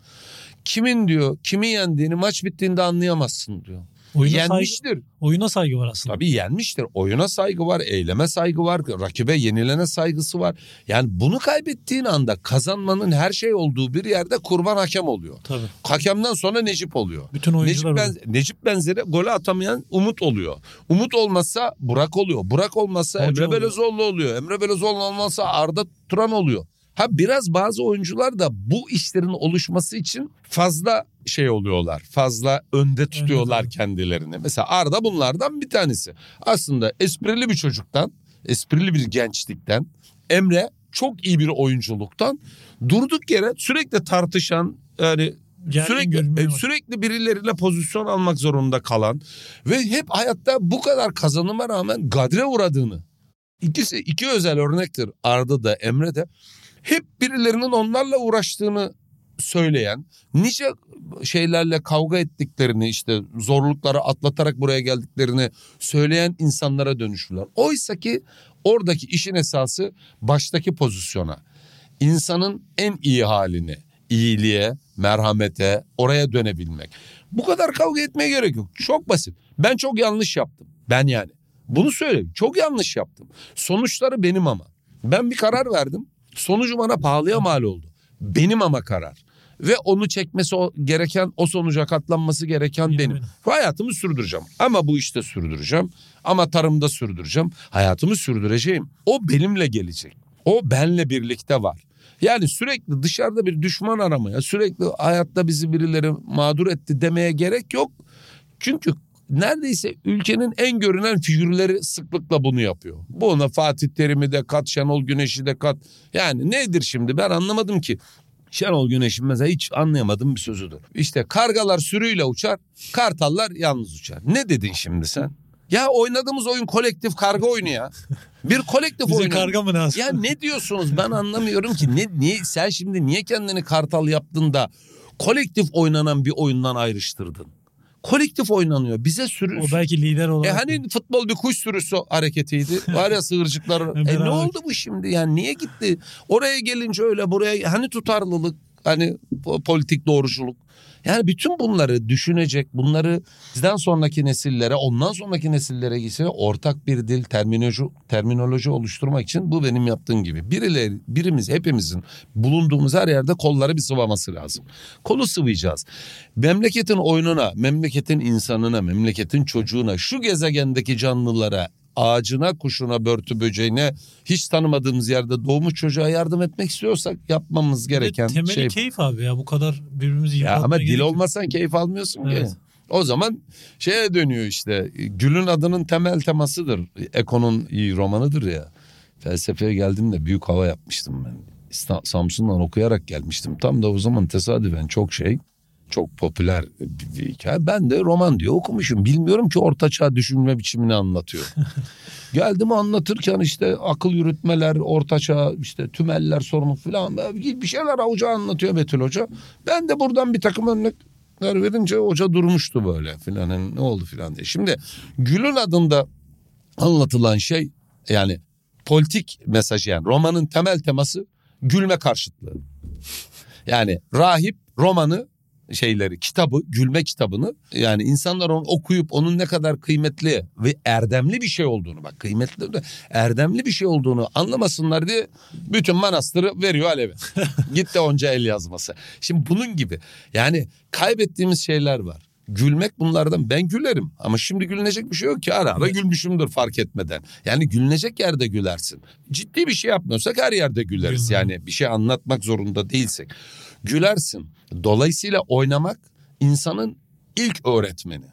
Kimin diyor kimi yendiğini maç bittiğinde anlayamazsın diyor. Oyuna, saygı, Yenmiştir. oyuna saygı var aslında. Tabii yenmiştir. Oyuna saygı var, eyleme saygı var, rakibe yenilene saygısı var. Yani bunu kaybettiğin anda kazanmanın her şey olduğu bir yerde kurban hakem oluyor. Tabii. Hakemden sonra Necip oluyor. Bütün Necip, oyuncular ben, Necip benzeri golü atamayan Umut oluyor. Umut olmazsa Burak oluyor. Burak olmazsa Hoca Emre oluyor. Belözoğlu oluyor. Emre Belözoğlu olmazsa Arda Turan oluyor. Ha biraz bazı oyuncular da bu işlerin oluşması için fazla şey oluyorlar. Fazla önde tutuyorlar tabii. kendilerini. Mesela Arda bunlardan bir tanesi. Aslında esprili bir çocuktan, esprili bir gençlikten Emre çok iyi bir oyunculuktan durduk yere sürekli tartışan yani Gergin sürekli e, sürekli birileriyle pozisyon almak zorunda kalan ve hep hayatta bu kadar kazanıma rağmen gadre uğradığını ikisi iki özel örnektir Arda da Emre de hep birilerinin onlarla uğraştığını söyleyen nice şeylerle kavga ettiklerini işte zorlukları atlatarak buraya geldiklerini söyleyen insanlara dönüşürler. Oysa ki oradaki işin esası baştaki pozisyona insanın en iyi halini iyiliğe, merhamete, oraya dönebilmek. Bu kadar kavga etmeye gerek yok. Çok basit. Ben çok yanlış yaptım. Ben yani. Bunu söyleyeyim. Çok yanlış yaptım. Sonuçları benim ama. Ben bir karar verdim. Sonucu bana pahalıya mal oldu. Benim ama karar. Ve onu çekmesi gereken, o sonuca katlanması gereken benim. benim. Hayatımı sürdüreceğim. Ama bu işte sürdüreceğim. Ama tarımda sürdüreceğim. Hayatımı sürdüreceğim. O benimle gelecek. O benle birlikte var. Yani sürekli dışarıda bir düşman aramaya, sürekli hayatta bizi birileri mağdur etti demeye gerek yok. Çünkü neredeyse ülkenin en görünen figürleri sıklıkla bunu yapıyor. Buna Fatih Terim'i de kat, Şenol Güneş'i de kat. Yani nedir şimdi ben anlamadım ki. Şenol Güneş'in mesela hiç anlayamadığım bir sözüdür. İşte kargalar sürüyle uçar, kartallar yalnız uçar. Ne dedin şimdi sen? Ya oynadığımız oyun kolektif karga oyunu ya. Bir kolektif Bize oyun. karga mı lazım? Ya ne diyorsunuz ben anlamıyorum ki. Ne, niye, sen şimdi niye kendini kartal yaptın da kolektif oynanan bir oyundan ayrıştırdın? Kolektif oynanıyor. Bize sürü... O belki lider E olarak. hani futbol bir kuş sürüsü hareketiydi. Var ya sığırcıklar. *laughs* e ne oldu bu şimdi? Yani niye gitti? Oraya gelince öyle buraya hani tutarlılık, hani po- politik doğruculuk. Yani bütün bunları düşünecek, bunları bizden sonraki nesillere, ondan sonraki nesillere gitse ortak bir dil, terminoloji, terminoloji oluşturmak için bu benim yaptığım gibi. Birileri, birimiz, hepimizin bulunduğumuz her yerde kolları bir sıvaması lazım. Kolu sıvayacağız. Memleketin oyununa, memleketin insanına, memleketin çocuğuna, şu gezegendeki canlılara, ağacına, kuşuna, börtü böceğine hiç tanımadığımız yerde doğmuş çocuğa yardım etmek istiyorsak yapmamız gereken temeli şey. keyif abi ya bu kadar birbirimizi Ya ama dil gerek yok. olmasan keyif almıyorsun Evet. ki. O zaman şeye dönüyor işte. Gül'ün adının temel temasıdır. Eko'nun iyi romanıdır ya. Felsefeye geldiğimde büyük hava yapmıştım ben. Samsun'dan okuyarak gelmiştim. Tam da o zaman tesadüfen çok şey çok popüler bir, bir hikaye. Ben de roman diyor okumuşum. Bilmiyorum ki ortaçağ düşünme biçimini anlatıyor. *laughs* Geldim anlatırken işte akıl yürütmeler, ortaçağ, işte tümeller sorunu falan bir şeyler avuca anlatıyor Betül Hoca. Ben de buradan bir takım örnekler verince hoca durmuştu böyle filan hani ne oldu filan diye. Şimdi Gül'ün adında anlatılan şey yani politik mesajı yani romanın temel teması gülme karşıtlığı. Yani rahip romanı şeyleri kitabı gülme kitabını yani insanlar onu okuyup onun ne kadar kıymetli ve erdemli bir şey olduğunu bak kıymetli de erdemli bir şey olduğunu anlamasınlar diye bütün manastırı veriyor aleve. *laughs* Gitti onca el yazması. Şimdi bunun gibi yani kaybettiğimiz şeyler var. Gülmek bunlardan ben gülerim ama şimdi gülünecek bir şey yok ki ara ara gülmüşümdür fark etmeden. Yani gülünecek yerde gülersin. Ciddi bir şey yapmıyorsak her yerde güleriz yani bir şey anlatmak zorunda değilsek. Gülersin. Dolayısıyla oynamak insanın ilk öğretmeni.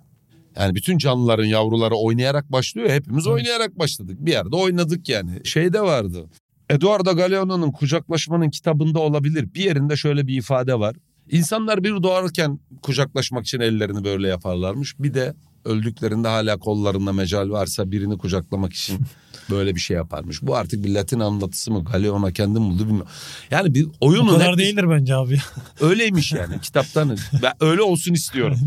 Yani bütün canlıların yavruları oynayarak başlıyor. Hepimiz oynayarak başladık. Bir yerde oynadık yani. Şeyde vardı. Eduardo Galeano'nun kucaklaşmanın kitabında olabilir. Bir yerinde şöyle bir ifade var. İnsanlar bir doğarken kucaklaşmak için ellerini böyle yaparlarmış. Bir de öldüklerinde hala kollarında mecal varsa birini kucaklamak için *laughs* böyle bir şey yaparmış. Bu artık bir Latin anlatısı mı? Galeano kendi buldu bilmiyorum. Yani bir O oyunun kadar hep- değildir bence abi. Öyleymiş yani kitaptan. *laughs* Ben öyle olsun istiyorum.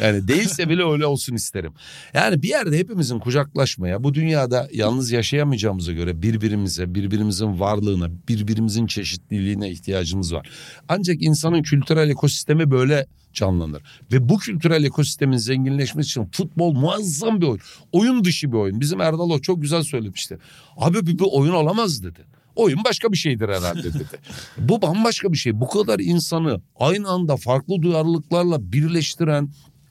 Yani değilse bile öyle olsun isterim. Yani bir yerde hepimizin kucaklaşmaya, bu dünyada yalnız yaşayamayacağımıza göre birbirimize, birbirimizin varlığına, birbirimizin çeşitliliğine ihtiyacımız var. Ancak insanın kültürel ekosistemi böyle canlanır. Ve bu kültürel ekosistemin zenginleşmesi için futbol muazzam bir oyun. Oyun dışı bir oyun. Bizim Erdal o çok güzel söylemişti. Abi bir, bir oyun olamaz dedi. Oyun başka bir şeydir herhalde dedi. Bu bambaşka bir şey. Bu kadar insanı aynı anda farklı duyarlılıklarla birleştiren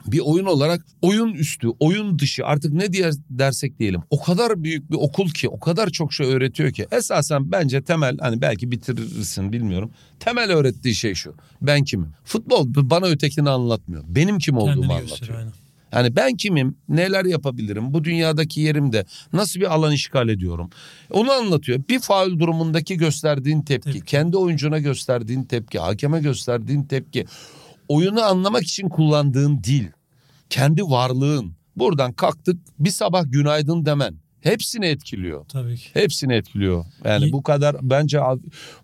bir oyun olarak oyun üstü, oyun dışı artık ne diye dersek diyelim. O kadar büyük bir okul ki, o kadar çok şey öğretiyor ki. Esasen bence temel hani belki bitirirsin bilmiyorum. Temel öğrettiği şey şu. Ben kimim? Futbol bana ötekini anlatmıyor. Benim kim olduğumu Kendini anlatıyor. aynen. Yani ben kimim, neler yapabilirim, bu dünyadaki yerimde nasıl bir alan işgal ediyorum. Onu anlatıyor. Bir faul durumundaki gösterdiğin tepki, Tepki. kendi oyuncuna gösterdiğin tepki, hakeme gösterdiğin tepki, oyunu anlamak için kullandığın dil, kendi varlığın. Buradan kalktık bir sabah günaydın demen hepsini etkiliyor. Tabii ki. Hepsini etkiliyor. Yani İyi. bu kadar bence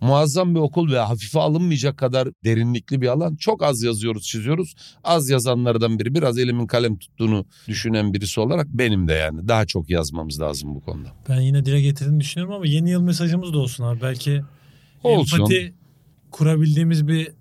muazzam bir okul ve hafife alınmayacak kadar derinlikli bir alan. Çok az yazıyoruz, çiziyoruz. Az yazanlardan biri, biraz elimin kalem tuttuğunu düşünen birisi olarak benim de yani. Daha çok yazmamız lazım bu konuda. Ben yine dile getirdiğini düşünüyorum ama yeni yıl mesajımız da olsun abi. Belki Olsun. empati kurabildiğimiz bir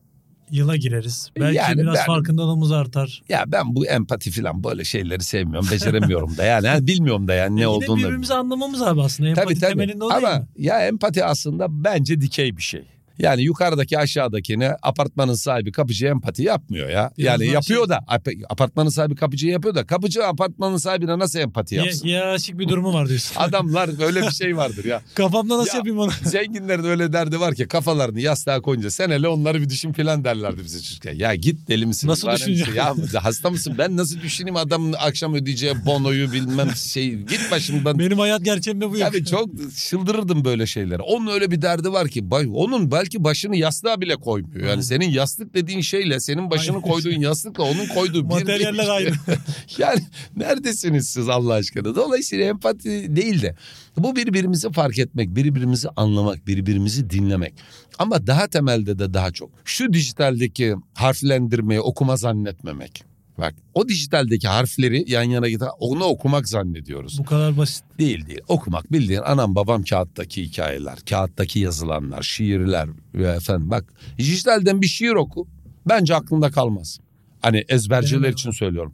yıla gireriz. Belki Yani biraz ben- farkındalığımız artar. Ya ben bu empati falan böyle şeyleri sevmiyorum. Beceremiyorum da yani. Bilmiyorum da yani *laughs* ne Yine olduğunu. birbirimizi anlamamız abi aslında. Empati Tabii tabii. temelinde o Ama ya empati aslında bence dikey bir şey. Yani yukarıdaki aşağıdakine apartmanın sahibi kapıcı empati yapmıyor ya. Biraz yani yapıyor şey- da ap- apartmanın sahibi kapıcı yapıyor da kapıcı apartmanın sahibine nasıl empati yapsın? Hi- Hiyerarşik bir durumu var diyorsun. *laughs* Adamlar öyle bir şey vardır ya. *laughs* Kafamda nasıl Ya- yapayım onu? *laughs* Zenginlerin öyle derdi var ki kafalarını yastığa koyunca sen hele onları bir düşün filan derlerdi bize çocukken. Ya git deli misin? Nasıl düşüneceğim? misin? Ya hasta mısın? Ben nasıl düşüneyim adamın akşam ödeyeceği bonoyu bilmem şey. Git başımdan. Benim hayat gerçeğimde bu yok. Tabii çok çıldırırdım böyle şeylere. Onun öyle bir derdi var ki onun belki başını yastığa bile koymuyor. Yani senin yastık dediğin şeyle senin başını Aynen. koyduğun yastıkla onun koyduğu bir Materyaller değil. aynı. *laughs* yani neredesiniz siz Allah aşkına? Dolayısıyla empati değil de bu birbirimizi fark etmek, birbirimizi anlamak, birbirimizi dinlemek. Ama daha temelde de daha çok şu dijitaldeki harflendirmeyi okuma zannetmemek. Bak o dijitaldeki harfleri yan yana getir onu okumak zannediyoruz. Bu kadar basit. Değil değil. Okumak bildiğin anam babam kağıttaki hikayeler, kağıttaki yazılanlar, şiirler ve efendim bak dijitalden bir şiir oku. Bence aklında kalmaz. Hani ezberciler Benim- için söylüyorum.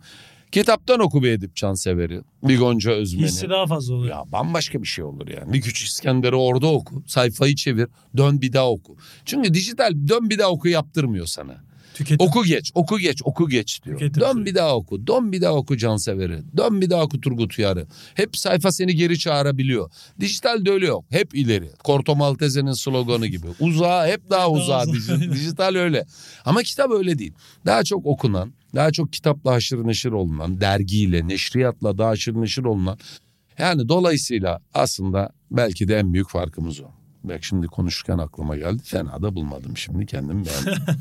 Kitaptan oku bir Edip Cansever'i, bir Gonca Özmen'i. Hissi daha fazla oluyor. Ya bambaşka bir şey olur yani. Bir Küçük İskender'i orada oku. Sayfayı çevir. Dön bir daha oku. Çünkü dijital dön bir daha oku yaptırmıyor sana. Tüketim. Oku geç, oku geç, oku geç diyor. Tüketim Dön bir daha oku, dön bir daha oku Cansever'i, dön bir daha oku Turgut Uyar'ı. Hep sayfa seni geri çağırabiliyor. Dijitalde öyle yok, hep ileri. Corto Maltese'nin sloganı gibi. Uzağa, hep daha uzağa. uzağa. Dij- *laughs* Dijital öyle. Ama kitap öyle değil. Daha çok okunan, daha çok kitapla haşır neşir olunan, dergiyle, neşriyatla daha haşır neşir olunan. Yani dolayısıyla aslında belki de en büyük farkımız o. Bak şimdi konuşurken aklıma geldi. Fena da bulmadım şimdi kendim beğendim. *laughs*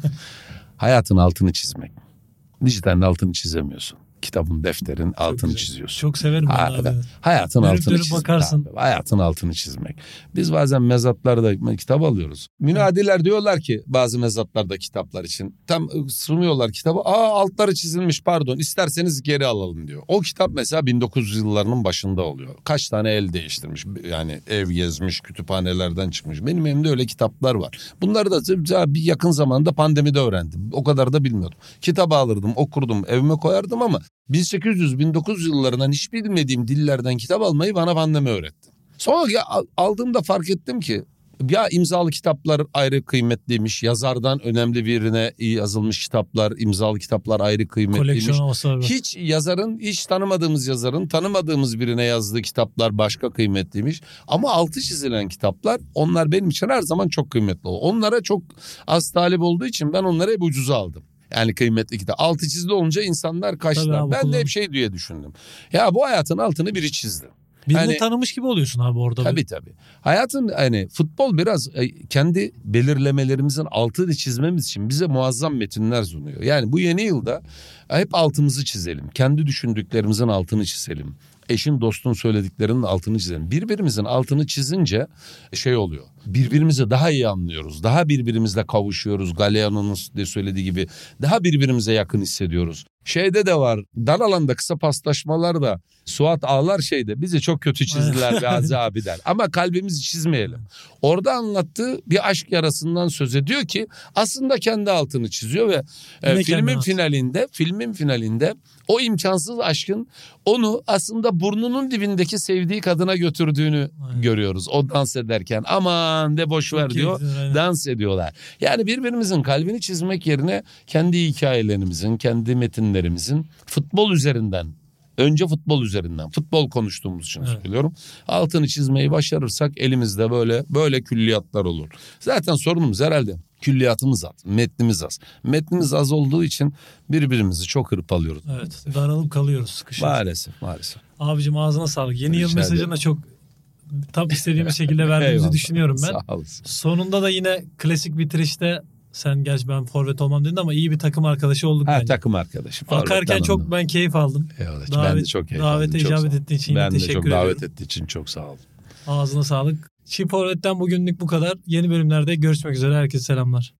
Hayatın altını çizmek. Dijitalin altını çizemiyorsun. Kitabın, defterin altını güzel. çiziyorsun. Çok severim Ha, abi. Hayatın Dönüp altını dönüp çizmek. bakarsın. abi. Hayatın altını çizmek. Biz bazen mezatlarda kitap alıyoruz. Münadiler diyorlar ki bazı mezatlarda kitaplar için. Tam sunuyorlar kitabı. Aa altları çizilmiş pardon isterseniz geri alalım diyor. O kitap mesela 1900 yıllarının başında oluyor. Kaç tane el değiştirmiş. Yani ev gezmiş, kütüphanelerden çıkmış. Benim elimde öyle kitaplar var. Bunları da bir yakın zamanda pandemide öğrendim. O kadar da bilmiyordum. Kitabı alırdım, okurdum, evime koyardım ama 1800-1900 yıllarından hiç bilmediğim dillerden kitap almayı bana pandemi öğretti. Sonra ya, al- aldığımda fark ettim ki ya imzalı kitaplar ayrı kıymetliymiş. Yazardan önemli birine yazılmış kitaplar, imzalı kitaplar ayrı kıymetliymiş. Hiç yazarın, hiç tanımadığımız yazarın, tanımadığımız birine yazdığı kitaplar başka kıymetliymiş. Ama altı çizilen kitaplar onlar benim için her zaman çok kıymetli. oldu. Onlara çok az talip olduğu için ben onları hep ucuza aldım. Yani kıymetli kitap. Altı çizili olunca insanlar Tabii kaçtılar. abi, Ben de hep şey diye düşündüm. Ya bu hayatın altını biri çizdi. Birini hani- tanımış gibi oluyorsun abi orada. Tabii tabii. Hayatın hani futbol biraz e, kendi belirlemelerimizin altını çizmemiz için bize muazzam metinler sunuyor. Yani bu yeni yılda hep altımızı çizelim. Kendi düşündüklerimizin altını çizelim. Eşin dostun söylediklerinin altını çizelim. Birbirimizin altını çizince şey oluyor. Birbirimizi daha iyi anlıyoruz. Daha birbirimizle kavuşuyoruz. Galeano'nun de söylediği gibi daha birbirimize yakın hissediyoruz. Şeyde de var. Dar alanda kısa paslaşmalar da Suat ağlar şeyde bizi çok kötü çizdiler be Azi abi der. Ama kalbimizi çizmeyelim. Orada anlattığı bir aşk yarasından söz ediyor ki aslında kendi altını çiziyor ve e, filmin altı. finalinde filmin finalinde o imkansız aşkın onu aslında burnunun dibindeki sevdiği kadına götürdüğünü Aynen. görüyoruz. O dans ederken aman de boş ver diyor. aynen. Dans ediyorlar. Yani birbirimizin kalbini çizmek yerine kendi hikayelerimizin, kendi metinlerimizin futbol üzerinden Önce futbol üzerinden, futbol konuştuğumuz için Evet. söylüyorum. Altını çizmeyi başarırsak elimizde böyle böyle külliyatlar olur. Zaten sorunumuz herhalde külliyatımız az, metnimiz az. Metnimiz az olduğu için birbirimizi çok hırpalıyoruz. Evet. Daralıp kalıyoruz sıkışıyoruz. Maalesef, maalesef. Abicim ağzına sağlık. Yeni yıl Rica mesajını ederim. da çok tam istediğimiz şekilde verdiğimizi düşünüyorum ben. Sağ olasın. Sonunda da yine klasik bitirişte sen gerçi ben forvet olmam dedin ama iyi bir takım arkadaşı olduk Ha, bence. takım arkadaşım. Bakarken çok ben keyif aldım. Eyvallah. ben de Davet- çok keyif davete aldım. Çok icabet ettiğin için yine Ben de teşekkür çok davet ediyorum. ettiği için çok sağ ol. Ağzına sağlık. Çift Forvet'ten bugünlük bu kadar. Yeni bölümlerde görüşmek üzere. Herkese selamlar.